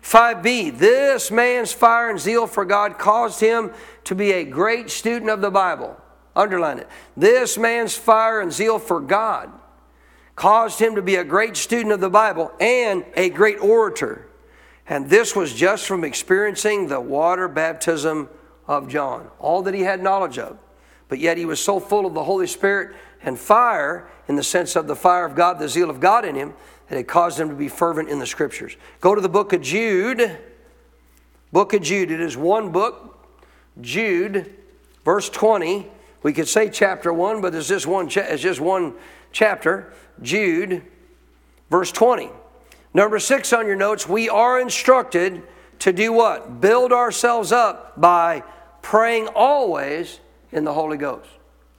5b, this man's fire and zeal for God caused him to be a great student of the Bible. Underline it. This man's fire and zeal for God caused him to be a great student of the Bible and a great orator. And this was just from experiencing the water baptism of John, all that he had knowledge of. But yet he was so full of the Holy Spirit and fire, in the sense of the fire of God, the zeal of God in him, that it caused him to be fervent in the scriptures. Go to the book of Jude. Book of Jude. It is one book, Jude, verse 20. We could say chapter 1, but it's just one, cha- it's just one chapter. Jude, verse 20. Number 6 on your notes, we are instructed to do what? Build ourselves up by praying always in the Holy Ghost.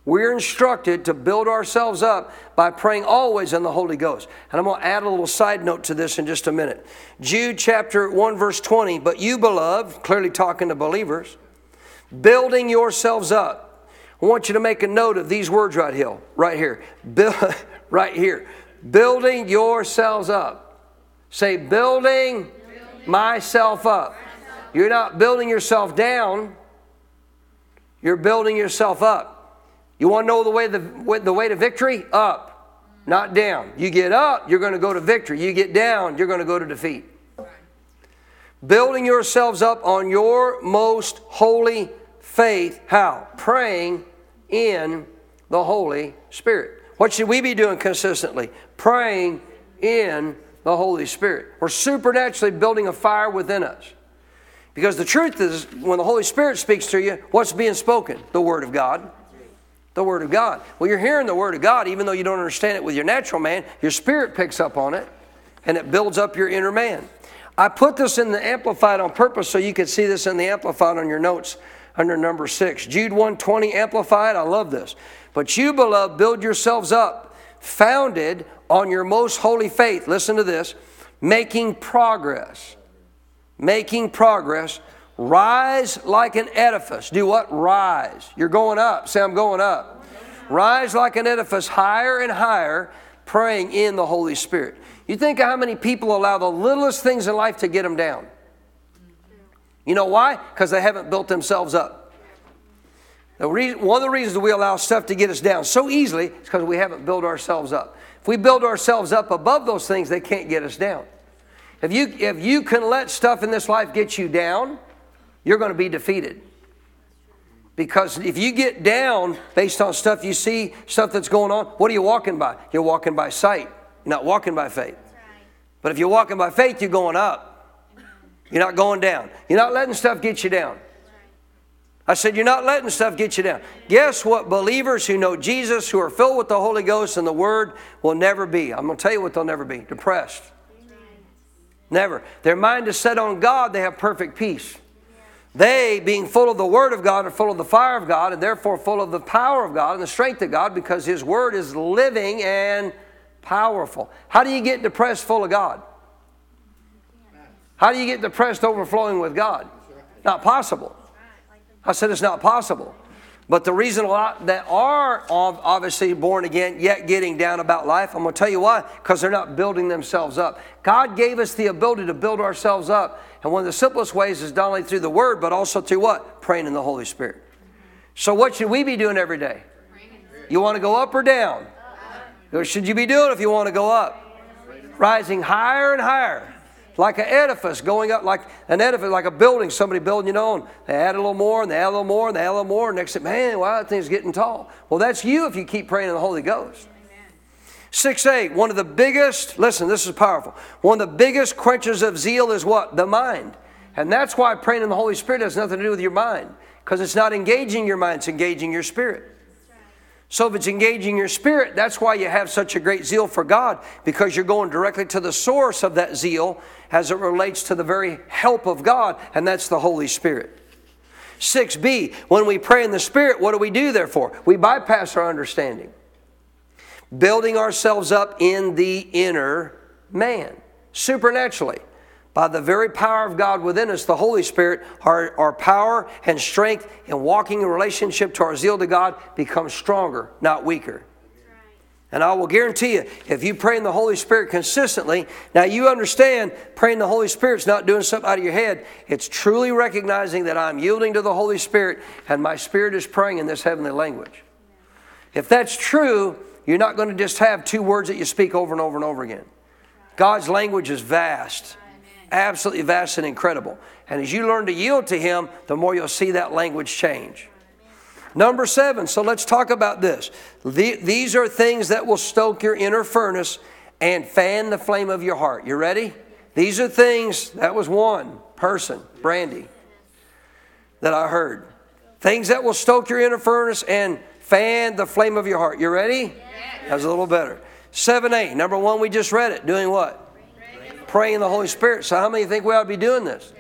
We're instructed to build ourselves up by praying always in the Holy Ghost. And I'm going to add a little side note to this in just a minute. Jude chapter 1, verse 20. But you, beloved, clearly talking to believers, building yourselves up. I want you to make a note of these words right here. Right here. Right here. Building yourselves up. Say, building, building. myself up. You're not building yourself down, you're building yourself up. You want to know the way, the, the way to victory? Up, not down. You get up, you're going to go to victory. You get down, you're going to go to defeat. Building yourselves up on your most holy faith. How? Praying in the Holy Spirit. What should we be doing consistently? Praying in the Holy Spirit. We're supernaturally building a fire within us. Because the truth is, when the Holy Spirit speaks to you, what's being spoken? The Word of God the Word of God. Well, you're hearing the Word of God, even though you don't understand it with your natural man, your spirit picks up on it and it builds up your inner man. I put this in the Amplified on purpose so you could see this in the Amplified on your notes under number six. Jude 120 Amplified, I love this. But you, beloved, build yourselves up, founded on your most holy faith. Listen to this making progress. Making progress. Rise like an edifice. Do what? Rise. You're going up. Say, I'm going up. Rise like an edifice higher and higher, praying in the Holy Spirit. You think of how many people allow the littlest things in life to get them down. You know why? Because they haven't built themselves up. The reason, one of the reasons we allow stuff to get us down so easily is because we haven't built ourselves up. If we build ourselves up above those things, they can't get us down. If you, if you can let stuff in this life get you down, you're going to be defeated. Because if you get down based on stuff you see, stuff that's going on, what are you walking by? You're walking by sight. You're not walking by faith. But if you're walking by faith, you're going up. You're not going down. You're not letting stuff get you down. I said, You're not letting stuff get you down. Guess what? Believers who know Jesus, who are filled with the Holy Ghost and the Word, will never be. I'm going to tell you what they'll never be depressed. Never. Their mind is set on God, they have perfect peace. They, being full of the Word of God, are full of the fire of God, and therefore full of the power of God and the strength of God because His Word is living and Powerful. How do you get depressed full of God? How do you get depressed overflowing with God? Not possible. I said it's not possible. But the reason a lot that are obviously born again, yet getting down about life, I'm going to tell you why. Because they're not building themselves up. God gave us the ability to build ourselves up. And one of the simplest ways is not only through the Word, but also through what? Praying in the Holy Spirit. So, what should we be doing every day? You want to go up or down? What should you be doing if you want to go up? Rising higher and higher. Like an edifice going up, like an edifice, like a building, somebody building you know, they add a little more and they add a little more and they add a little more. And next thing, man, wow, that thing's getting tall. Well, that's you if you keep praying in the Holy Ghost. 6 8, one of the biggest, listen, this is powerful. One of the biggest quenchers of zeal is what? The mind. And that's why praying in the Holy Spirit has nothing to do with your mind, because it's not engaging your mind, it's engaging your spirit. So if it's engaging your spirit, that's why you have such a great zeal for God, because you're going directly to the source of that zeal as it relates to the very help of God, and that's the Holy Spirit. 6b, when we pray in the Spirit, what do we do therefore? We bypass our understanding, building ourselves up in the inner man, supernaturally by the very power of God within us, the Holy Spirit, our, our power and strength in walking in relationship to our zeal to God becomes stronger, not weaker. And I will guarantee you, if you pray in the Holy Spirit consistently, now you understand praying the Holy Spirit's not doing something out of your head. It's truly recognizing that I'm yielding to the Holy Spirit and my spirit is praying in this heavenly language. If that's true, you're not going to just have two words that you speak over and over and over again. God's language is vast absolutely vast and incredible. And as you learn to yield to Him, the more you'll see that language change. Number seven, so let's talk about this. these are things that will stoke your inner furnace and fan the flame of your heart. You ready? These are things, that was one person, Brandy, that I heard. Things that will stoke your inner furnace and fan the flame of your heart. You ready? Yes. That was a little better. 7 8. Number one, we just read it. Doing what? Praying in the Holy Spirit. So, how many think we ought to be doing this?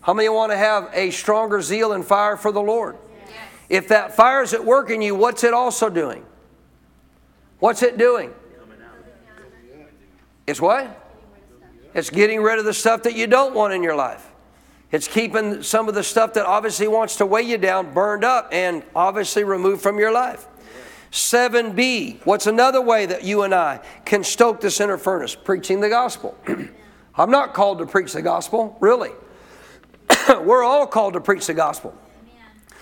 How many want to have a stronger zeal and fire for the Lord? If that fire is at work in you, what's it also doing? What's it doing? It's what? It's getting rid of the stuff that you don't want in your life. It's keeping some of the stuff that obviously wants to weigh you down burned up and obviously removed from your life. 7b, what's another way that you and I can stoke this inner furnace? Preaching the gospel. I'm not called to preach the gospel, really. We're all called to preach the gospel.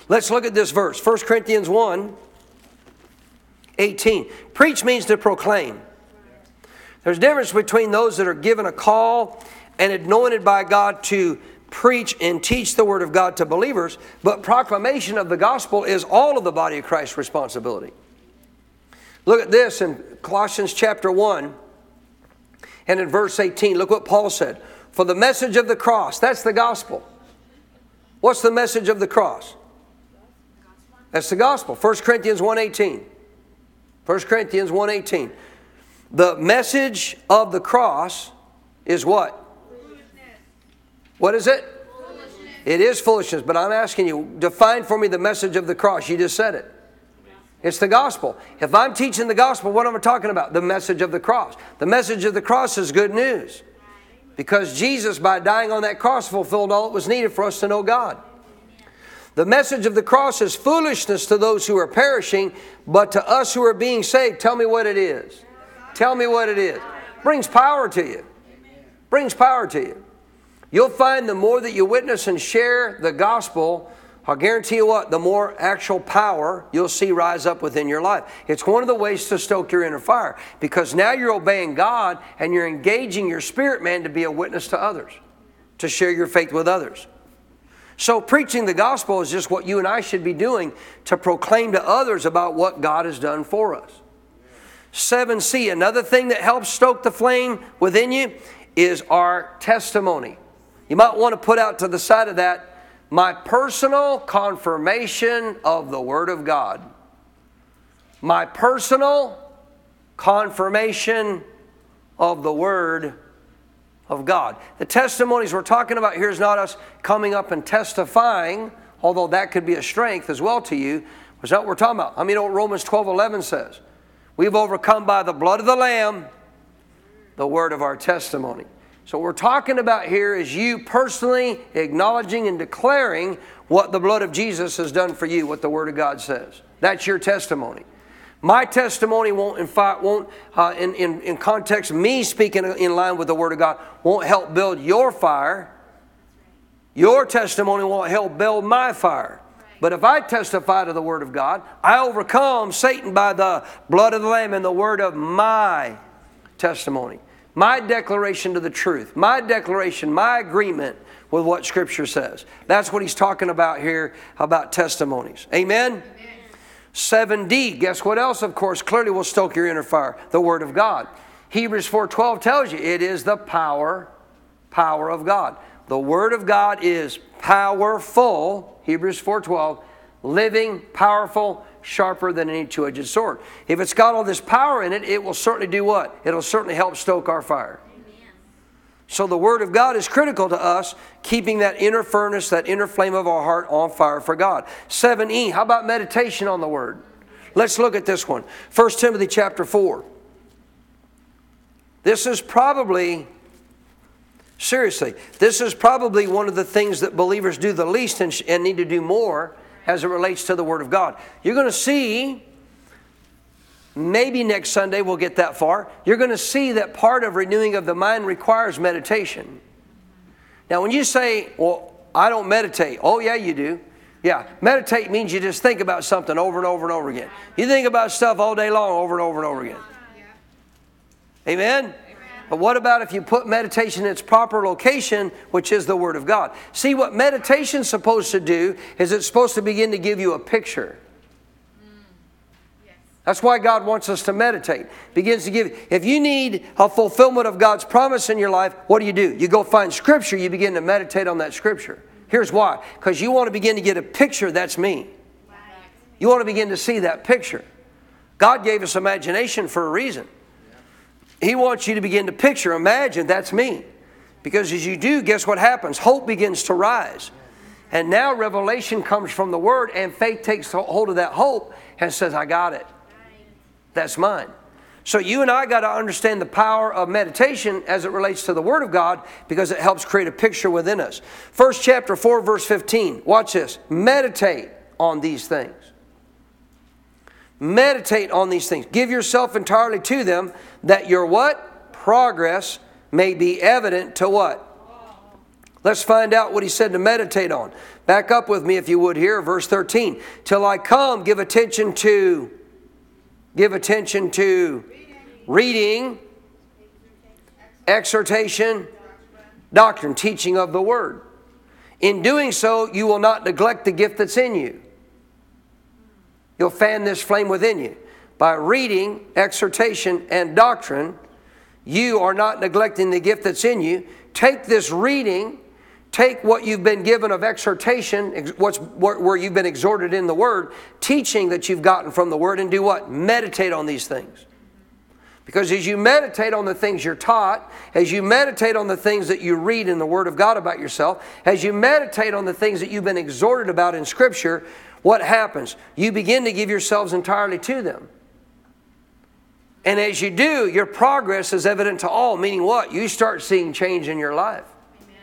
Let's look at this verse 1 Corinthians 1 18. Preach means to proclaim. There's a difference between those that are given a call and anointed by God to preach and teach the word of God to believers, but proclamation of the gospel is all of the body of Christ's responsibility. Look at this in Colossians chapter 1 and in verse 18. Look what Paul said. For the message of the cross, that's the gospel. What's the message of the cross? That's the gospel. 1 Corinthians 1:18. 1 Corinthians 1:18. The message of the cross is what? What is it? It is foolishness, but I'm asking you, define for me the message of the cross. You just said it. It's the gospel. If I'm teaching the gospel, what am I talking about? The message of the cross. The message of the cross is good news. Because Jesus, by dying on that cross, fulfilled all that was needed for us to know God. The message of the cross is foolishness to those who are perishing, but to us who are being saved, tell me what it is. Tell me what it is. Brings power to you. Brings power to you. You'll find the more that you witness and share the gospel, I'll guarantee you what, the more actual power you'll see rise up within your life. It's one of the ways to stoke your inner fire because now you're obeying God and you're engaging your spirit man to be a witness to others, to share your faith with others. So, preaching the gospel is just what you and I should be doing to proclaim to others about what God has done for us. 7C, another thing that helps stoke the flame within you is our testimony. You might want to put out to the side of that my personal confirmation of the Word of God. My personal confirmation of the Word of God. The testimonies we're talking about here is not us coming up and testifying, although that could be a strength as well to you. Is that what we're talking about? I mean, you what Romans 12 11 says. We've overcome by the blood of the Lamb, the word of our testimony. So, what we're talking about here is you personally acknowledging and declaring what the blood of Jesus has done for you, what the Word of God says. That's your testimony. My testimony won't, in fact, won't, uh, in, in, in context, me speaking in line with the Word of God, won't help build your fire. Your testimony won't help build my fire. But if I testify to the Word of God, I overcome Satan by the blood of the Lamb and the word of my testimony my declaration to the truth, my declaration, my agreement with what Scripture says. That's what he's talking about here about testimonies. Amen? Amen? 7D, guess what else, of course, clearly will stoke your inner fire? The Word of God. Hebrews 4.12 tells you it is the power, power of God. The Word of God is powerful, Hebrews 4.12, living, powerful, sharper than any two edged sword. If it's got all this power in it, it will certainly do what? It'll certainly help stoke our fire. So the Word of God is critical to us, keeping that inner furnace, that inner flame of our heart on fire for God. 7e, how about meditation on the Word? Let's look at this one. 1 Timothy chapter 4. This is probably, seriously, this is probably one of the things that believers do the least and, and need to do more as it relates to the Word of God. You're going to see, maybe next Sunday we'll get that far, you're going to see that part of renewing of the mind requires meditation. Now, when you say, well, I don't meditate, oh, yeah, you do. Yeah, meditate means you just think about something over and over and over again. You think about stuff all day long over and over and over again. Amen? But what about if you put meditation in its proper location, which is the Word of God? See, what meditation's supposed to do is it's supposed to begin to give you a picture. That's why God wants us to meditate. Begins to give. If you need a fulfillment of God's promise in your life, what do you do? You go find Scripture. You begin to meditate on that Scripture. Here's why: because you want to begin to get a picture. That's me. You want to begin to see that picture. God gave us imagination for a reason. He wants you to begin to picture, imagine that's me. Because as you do, guess what happens? Hope begins to rise. And now revelation comes from the Word, and faith takes hold of that hope and says, I got it. That's mine. So you and I got to understand the power of meditation as it relates to the Word of God because it helps create a picture within us. First chapter 4, verse 15. Watch this. Meditate on these things. Meditate on these things. Give yourself entirely to them that your what? Progress may be evident to what? Let's find out what he said to meditate on. Back up with me if you would here, verse 13. Till I come, give attention to give attention to reading, exhortation, doctrine, teaching of the word. In doing so, you will not neglect the gift that's in you. You'll fan this flame within you. By reading, exhortation, and doctrine, you are not neglecting the gift that's in you. Take this reading, take what you've been given of exhortation, what's, where you've been exhorted in the Word, teaching that you've gotten from the Word, and do what? Meditate on these things. Because as you meditate on the things you're taught, as you meditate on the things that you read in the Word of God about yourself, as you meditate on the things that you've been exhorted about in Scripture, what happens? You begin to give yourselves entirely to them. And as you do, your progress is evident to all, meaning what? You start seeing change in your life, Amen.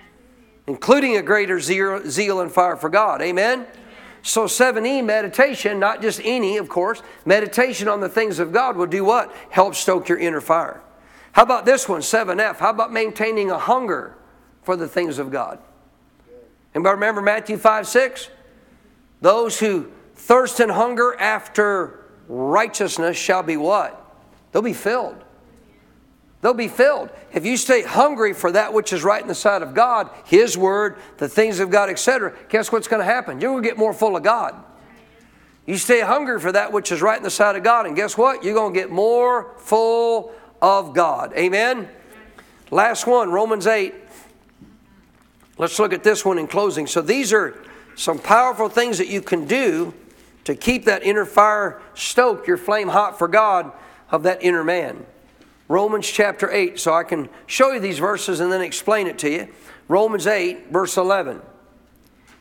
including a greater zeal and fire for God. Amen? So 7E, meditation, not just any, of course, meditation on the things of God will do what? Help stoke your inner fire. How about this one, 7F? How about maintaining a hunger for the things of God? Anybody remember Matthew 5 6? Those who thirst and hunger after righteousness shall be what? They'll be filled. They'll be filled. If you stay hungry for that which is right in the sight of God, His Word, the things of God, etc., guess what's going to happen? You're going to get more full of God. You stay hungry for that which is right in the sight of God, and guess what? You're going to get more full of God. Amen? Last one, Romans 8. Let's look at this one in closing. So these are some powerful things that you can do to keep that inner fire stoked, your flame hot for God of that inner man. Romans chapter 8. So I can show you these verses and then explain it to you. Romans 8, verse 11.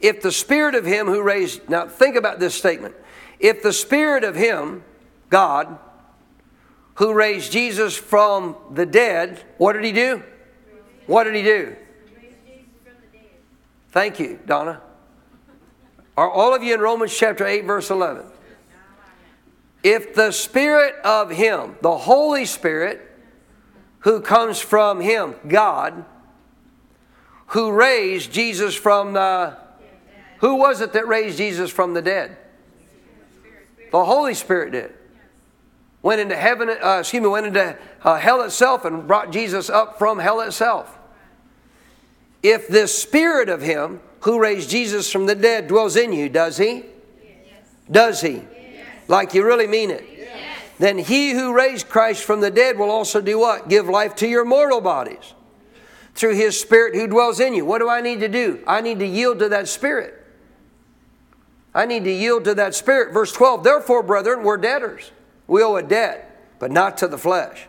If the spirit of him who raised, now think about this statement. If the spirit of him, God, who raised Jesus from the dead, what did he do? What did he do? Thank you, Donna. Are all of you in Romans chapter 8, verse 11? If the Spirit of Him, the Holy Spirit, who comes from Him, God, who raised Jesus from the. Who was it that raised Jesus from the dead? The Holy Spirit did. Went into heaven, uh, excuse me, went into uh, hell itself and brought Jesus up from hell itself. If the Spirit of Him who raised Jesus from the dead dwells in you, does He? Yes. Does He? Yes. Like you really mean it? then he who raised Christ from the dead will also do what? Give life to your mortal bodies through his spirit who dwells in you. What do I need to do? I need to yield to that spirit. I need to yield to that spirit. Verse 12, therefore, brethren, we're debtors. We owe a debt, but not to the flesh.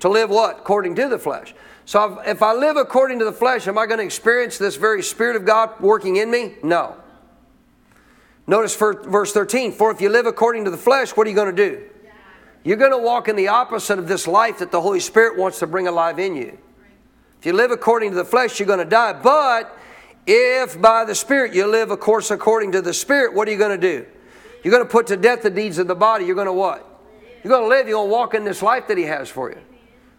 To live what? According to the flesh. So if I live according to the flesh, am I going to experience this very Spirit of God working in me? No. Notice verse 13, for if you live according to the flesh, what are you going to do? You're going to walk in the opposite of this life that the Holy Spirit wants to bring alive in you. If you live according to the flesh, you're going to die. But if by the Spirit you live, of course, according to the Spirit, what are you going to do? You're going to put to death the deeds of the body. You're going to what? You're going to live. You're going to walk in this life that He has for you.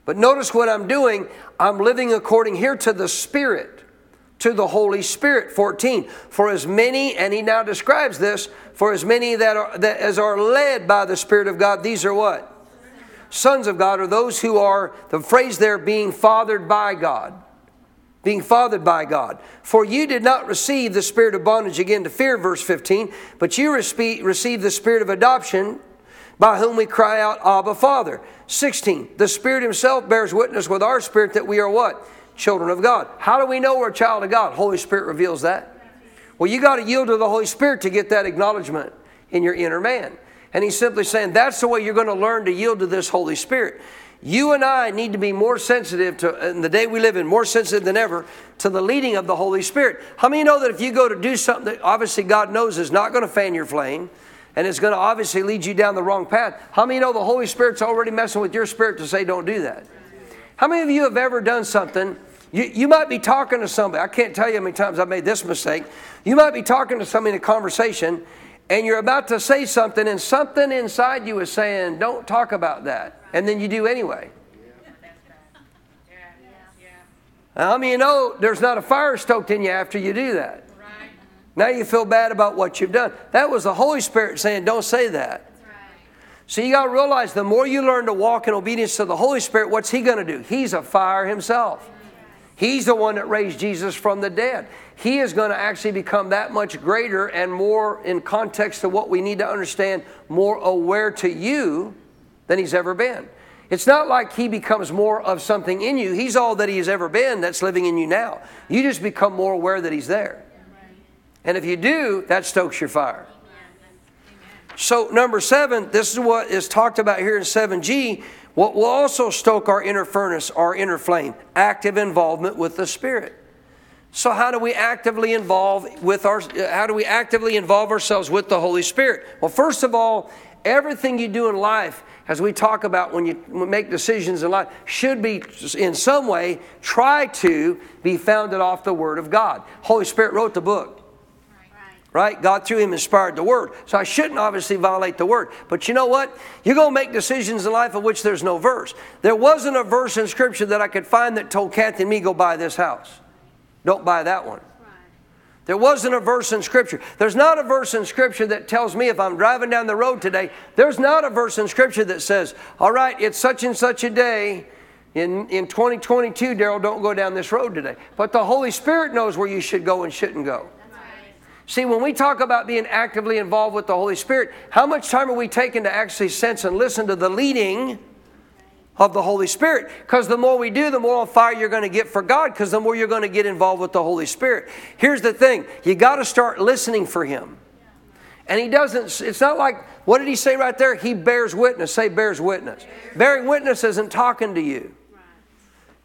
But notice what I'm doing. I'm living according here to the Spirit to the Holy Spirit. 14. For as many, and he now describes this, for as many that are that as are led by the Spirit of God, these are what? Sons of God are those who are, the phrase there, being fathered by God. Being fathered by God. For you did not receive the spirit of bondage again to fear, verse 15, but you received the spirit of adoption by whom we cry out, Abba, Father. 16. The Spirit Himself bears witness with our spirit that we are what? children of God. How do we know we're a child of God? Holy Spirit reveals that. Well, you got to yield to the Holy Spirit to get that acknowledgement in your inner man. And he's simply saying that's the way you're going to learn to yield to this Holy Spirit. You and I need to be more sensitive to, in the day we live in, more sensitive than ever to the leading of the Holy Spirit. How many know that if you go to do something that obviously God knows is not going to fan your flame and it's going to obviously lead you down the wrong path, how many know the Holy Spirit's already messing with your spirit to say, don't do that? How many of you have ever done something you, you might be talking to somebody. I can't tell you how many times I've made this mistake. You might be talking to somebody in a conversation and you're about to say something and something inside you is saying, don't talk about that. And then you do anyway. Now, I mean, you know there's not a fire stoked in you after you do that. Now you feel bad about what you've done. That was the Holy Spirit saying, don't say that. So you got to realize the more you learn to walk in obedience to the Holy Spirit, what's He going to do? He's a fire Himself. He's the one that raised Jesus from the dead. He is going to actually become that much greater and more in context to what we need to understand, more aware to you than he's ever been. It's not like he becomes more of something in you. He's all that he has ever been that's living in you now. You just become more aware that he's there. And if you do, that stokes your fire. So, number seven, this is what is talked about here in 7G What will also stoke our inner furnace, our inner flame? Active involvement with the Spirit. So how do we actively involve with our how do we actively involve ourselves with the Holy Spirit? Well, first of all, everything you do in life as we talk about when you make decisions in life should be in some way try to be founded off the word of God. Holy Spirit wrote the book. Right? God through him inspired the word. So I shouldn't obviously violate the word. But you know what? You're going to make decisions in life of which there's no verse. There wasn't a verse in scripture that I could find that told Kathy and me go buy this house. Don't buy that one. There wasn't a verse in Scripture. There's not a verse in Scripture that tells me if I'm driving down the road today, there's not a verse in Scripture that says, all right, it's such and such a day. In, in 2022, Daryl, don't go down this road today. But the Holy Spirit knows where you should go and shouldn't go. See, when we talk about being actively involved with the Holy Spirit, how much time are we taking to actually sense and listen to the leading of the Holy Spirit. Because the more we do, the more on fire you're going to get for God, because the more you're going to get involved with the Holy Spirit. Here's the thing you got to start listening for Him. And He doesn't, it's not like, what did He say right there? He bears witness. Say, bears witness. Bearing witness isn't talking to you.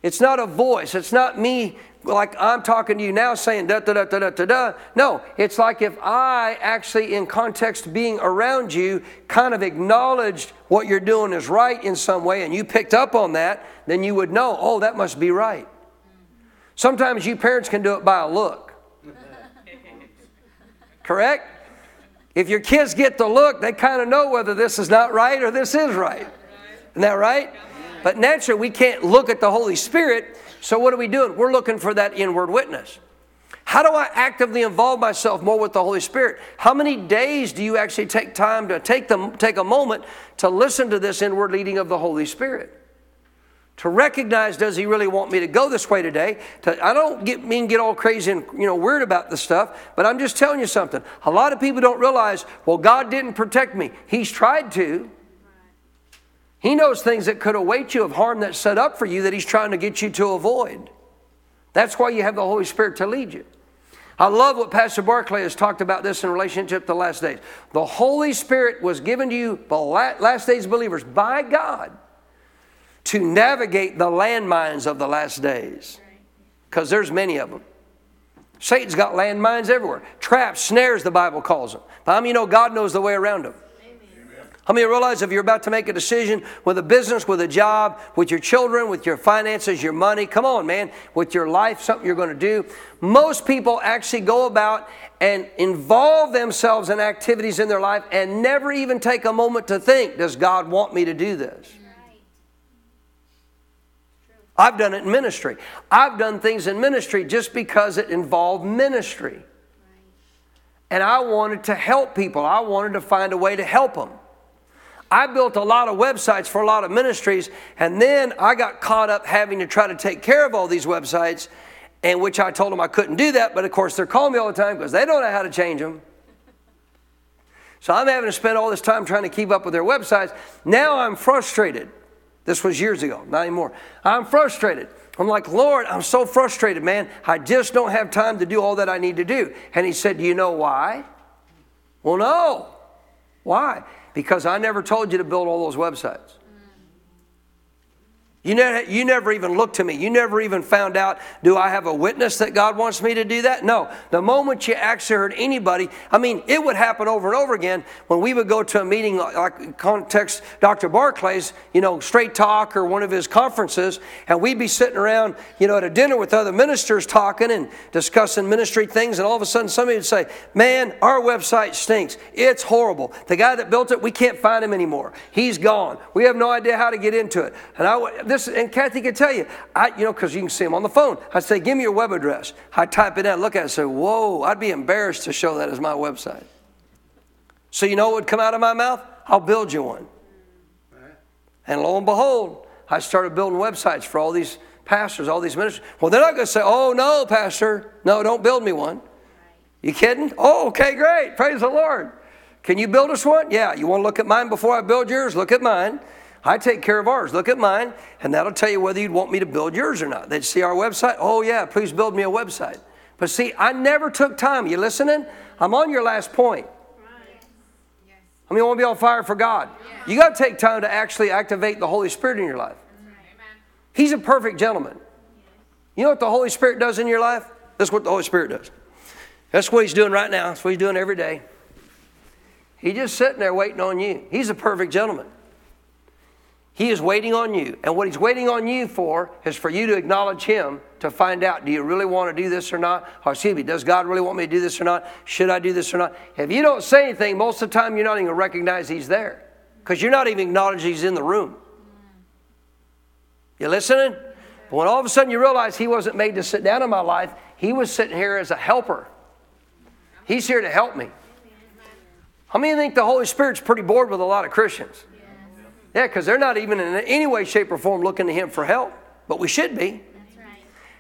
It's not a voice. It's not me like I'm talking to you now saying da da da da da da da. No, it's like if I actually, in context being around you, kind of acknowledged what you're doing is right in some way and you picked up on that, then you would know, oh, that must be right. Sometimes you parents can do it by a look. Correct? If your kids get the look, they kind of know whether this is not right or this is right. Isn't that right? But naturally, we can't look at the Holy Spirit so, what are we doing? We're looking for that inward witness. How do I actively involve myself more with the Holy Spirit? How many days do you actually take time to take, them, take a moment to listen to this inward leading of the Holy Spirit? To recognize, does He really want me to go this way today? To, I don't get, mean get all crazy and you know weird about this stuff, but I'm just telling you something. A lot of people don't realize, well, God didn't protect me. He's tried to. He knows things that could await you of harm that's set up for you that He's trying to get you to avoid. That's why you have the Holy Spirit to lead you. I love what Pastor Barclay has talked about this in relationship to the last days. The Holy Spirit was given to you, the last days believers, by God to navigate the landmines of the last days. Because there's many of them. Satan's got landmines everywhere. Traps, snares, the Bible calls them. How many you know God knows the way around them? How many realize if you're about to make a decision with a business, with a job, with your children, with your finances, your money, come on, man, with your life, something you're going to do? Most people actually go about and involve themselves in activities in their life and never even take a moment to think, does God want me to do this? I've done it in ministry. I've done things in ministry just because it involved ministry. And I wanted to help people. I wanted to find a way to help them. I built a lot of websites for a lot of ministries, and then I got caught up having to try to take care of all these websites, and which I told them I couldn't do that, but of course they're calling me all the time because they don't know how to change them. So I'm having to spend all this time trying to keep up with their websites. Now I'm frustrated. This was years ago, not anymore. I'm frustrated. I'm like, Lord, I'm so frustrated, man. I just don't have time to do all that I need to do. And he said, Do you know why? Well, no. Why? Because I never told you to build all those websites. You never, you never even looked to me. You never even found out, do I have a witness that God wants me to do that? No. The moment you actually heard anybody, I mean, it would happen over and over again when we would go to a meeting like context Dr. Barclay's, you know, Straight Talk or one of his conferences, and we'd be sitting around, you know, at a dinner with other ministers talking and discussing ministry things, and all of a sudden somebody would say, Man, our website stinks. It's horrible. The guy that built it, we can't find him anymore. He's gone. We have no idea how to get into it. And I this, and Kathy can tell you, I, you know, because you can see him on the phone. I'd say, give me your web address. I'd type it in, look at it, say, whoa, I'd be embarrassed to show that as my website. So you know what would come out of my mouth? I'll build you one. And lo and behold, I started building websites for all these pastors, all these ministers. Well, they're not going to say, oh, no, pastor, no, don't build me one. You kidding? Oh, okay, great. Praise the Lord. Can you build us one? Yeah. You want to look at mine before I build yours? Look at mine. I take care of ours. Look at mine, and that'll tell you whether you'd want me to build yours or not. They'd see our website. Oh, yeah, please build me a website. But see, I never took time. You listening? I'm on your last point. I mean, you want to be on fire for God. You got to take time to actually activate the Holy Spirit in your life. He's a perfect gentleman. You know what the Holy Spirit does in your life? That's what the Holy Spirit does. That's what He's doing right now. That's what He's doing every day. He's just sitting there waiting on you. He's a perfect gentleman. He is waiting on you. And what He's waiting on you for is for you to acknowledge Him to find out do you really want to do this or not? Or excuse me, does God really want me to do this or not? Should I do this or not? If you don't say anything, most of the time you're not even going to recognize He's there because you're not even acknowledging He's in the room. You listening? But when all of a sudden you realize He wasn't made to sit down in my life, He was sitting here as a helper. He's here to help me. How many think the Holy Spirit's pretty bored with a lot of Christians? Yeah, because they're not even in any way, shape, or form looking to Him for help, but we should be.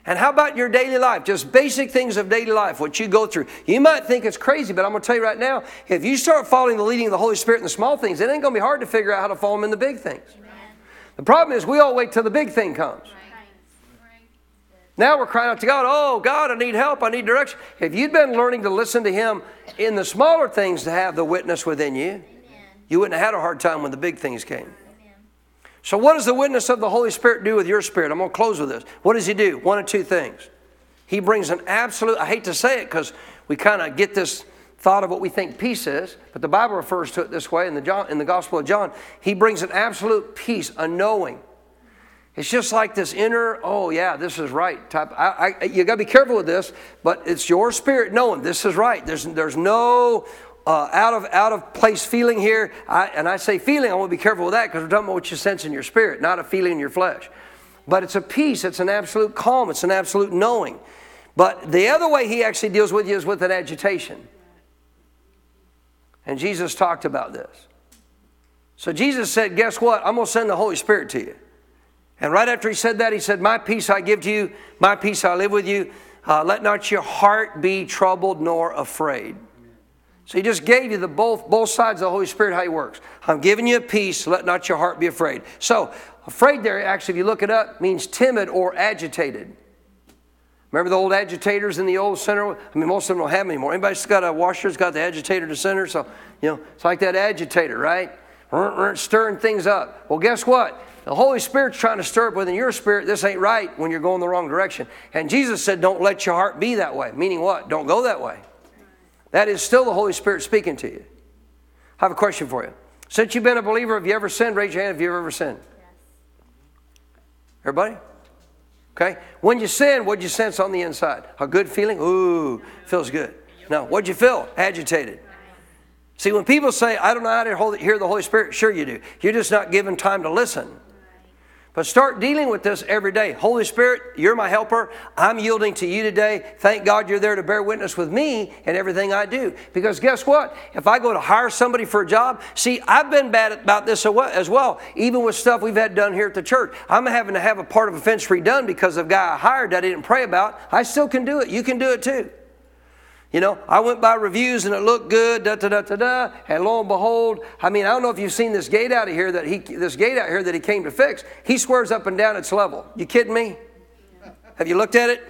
And how about your daily life? Just basic things of daily life, what you go through. You might think it's crazy, but I'm going to tell you right now if you start following the leading of the Holy Spirit in the small things, it ain't going to be hard to figure out how to follow Him in the big things. Amen. The problem is we all wait till the big thing comes. Right. Now we're crying out to God, oh, God, I need help, I need direction. If you'd been learning to listen to Him in the smaller things to have the witness within you, Amen. you wouldn't have had a hard time when the big things came. So, what does the witness of the Holy Spirit do with your spirit? I'm going to close with this. What does He do? One of two things. He brings an absolute, I hate to say it because we kind of get this thought of what we think peace is, but the Bible refers to it this way in the, John, in the Gospel of John. He brings an absolute peace, a knowing. It's just like this inner, oh yeah, this is right type. I, I, you got to be careful with this, but it's your spirit knowing this is right. There's, there's no uh, out of out of place feeling here. I, and I say feeling, I want to be careful with that because we're talking about what you sense in your spirit, not a feeling in your flesh. But it's a peace, it's an absolute calm, it's an absolute knowing. But the other way he actually deals with you is with an agitation. And Jesus talked about this. So Jesus said, Guess what? I'm going to send the Holy Spirit to you. And right after he said that, he said, My peace I give to you, my peace I live with you. Uh, let not your heart be troubled nor afraid. So he just gave you the both, both sides of the Holy Spirit, how he works. I'm giving you a peace, let not your heart be afraid. So, afraid there, actually, if you look it up, means timid or agitated. Remember the old agitators in the old center? I mean, most of them don't have them anymore. Anybody's got a washer has got the agitator the center? So, you know, it's like that agitator, right? Stirring things up. Well, guess what? The Holy Spirit's trying to stir up within your spirit. This ain't right when you're going the wrong direction. And Jesus said, Don't let your heart be that way. Meaning what? Don't go that way. That is still the Holy Spirit speaking to you. I have a question for you. Since you've been a believer, have you ever sinned? Raise your hand if you've ever sinned. Everybody? Okay? When you sin, what'd you sense on the inside? A good feeling? Ooh, feels good. No, what'd you feel? Agitated. See, when people say, I don't know how to hear the Holy Spirit, sure you do. You're just not given time to listen. But start dealing with this every day. Holy Spirit, you're my helper. I'm yielding to you today. Thank God you're there to bear witness with me in everything I do. Because guess what? If I go to hire somebody for a job, see, I've been bad about this as well. Even with stuff we've had done here at the church, I'm having to have a part of a fence redone because of a guy I hired that I didn't pray about. I still can do it. You can do it too. You know, I went by reviews and it looked good, da da da da da. And lo and behold, I mean, I don't know if you've seen this gate out of here that he, this gate out here that he came to fix. He swears up and down it's level. You kidding me? Have you looked at it?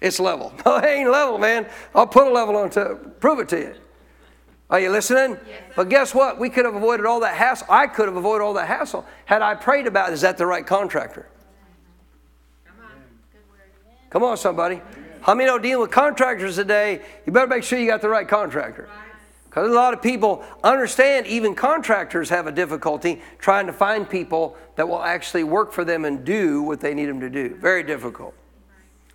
It's level. No, it ain't level, man. I'll put a level on to prove it to you. Are you listening? Yes. But guess what? We could have avoided all that hassle. I could have avoided all that hassle had I prayed about is that the right contractor? Come on, somebody. How many know dealing with contractors today, you better make sure you got the right contractor. Because a lot of people understand even contractors have a difficulty trying to find people that will actually work for them and do what they need them to do. Very difficult.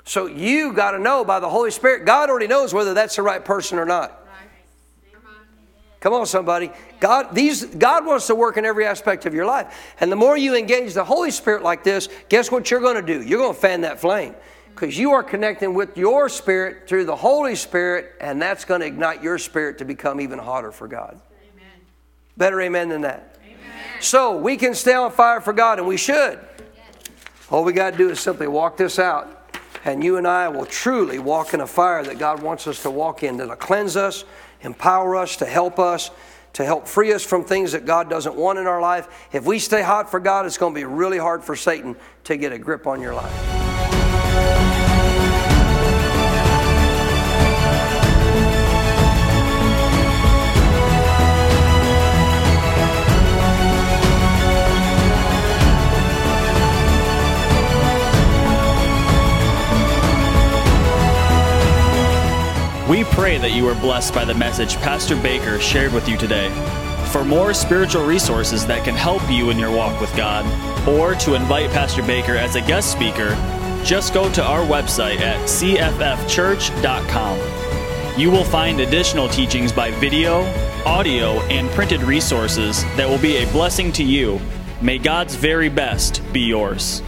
So you got to know by the Holy Spirit, God already knows whether that's the right person or not. Come on, somebody. God, these, God wants to work in every aspect of your life. And the more you engage the Holy Spirit like this, guess what you're going to do? You're going to fan that flame because you are connecting with your spirit through the Holy Spirit, and that's going to ignite your spirit to become even hotter for God. Amen. Better amen than that. Amen. So we can stay on fire for God, and we should. All we got to do is simply walk this out, and you and I will truly walk in a fire that God wants us to walk in that'll cleanse us, empower us, to help us. To help free us from things that God doesn't want in our life. If we stay hot for God, it's going to be really hard for Satan to get a grip on your life. We pray that you are blessed by the message Pastor Baker shared with you today. For more spiritual resources that can help you in your walk with God, or to invite Pastor Baker as a guest speaker, just go to our website at cffchurch.com. You will find additional teachings by video, audio, and printed resources that will be a blessing to you. May God's very best be yours.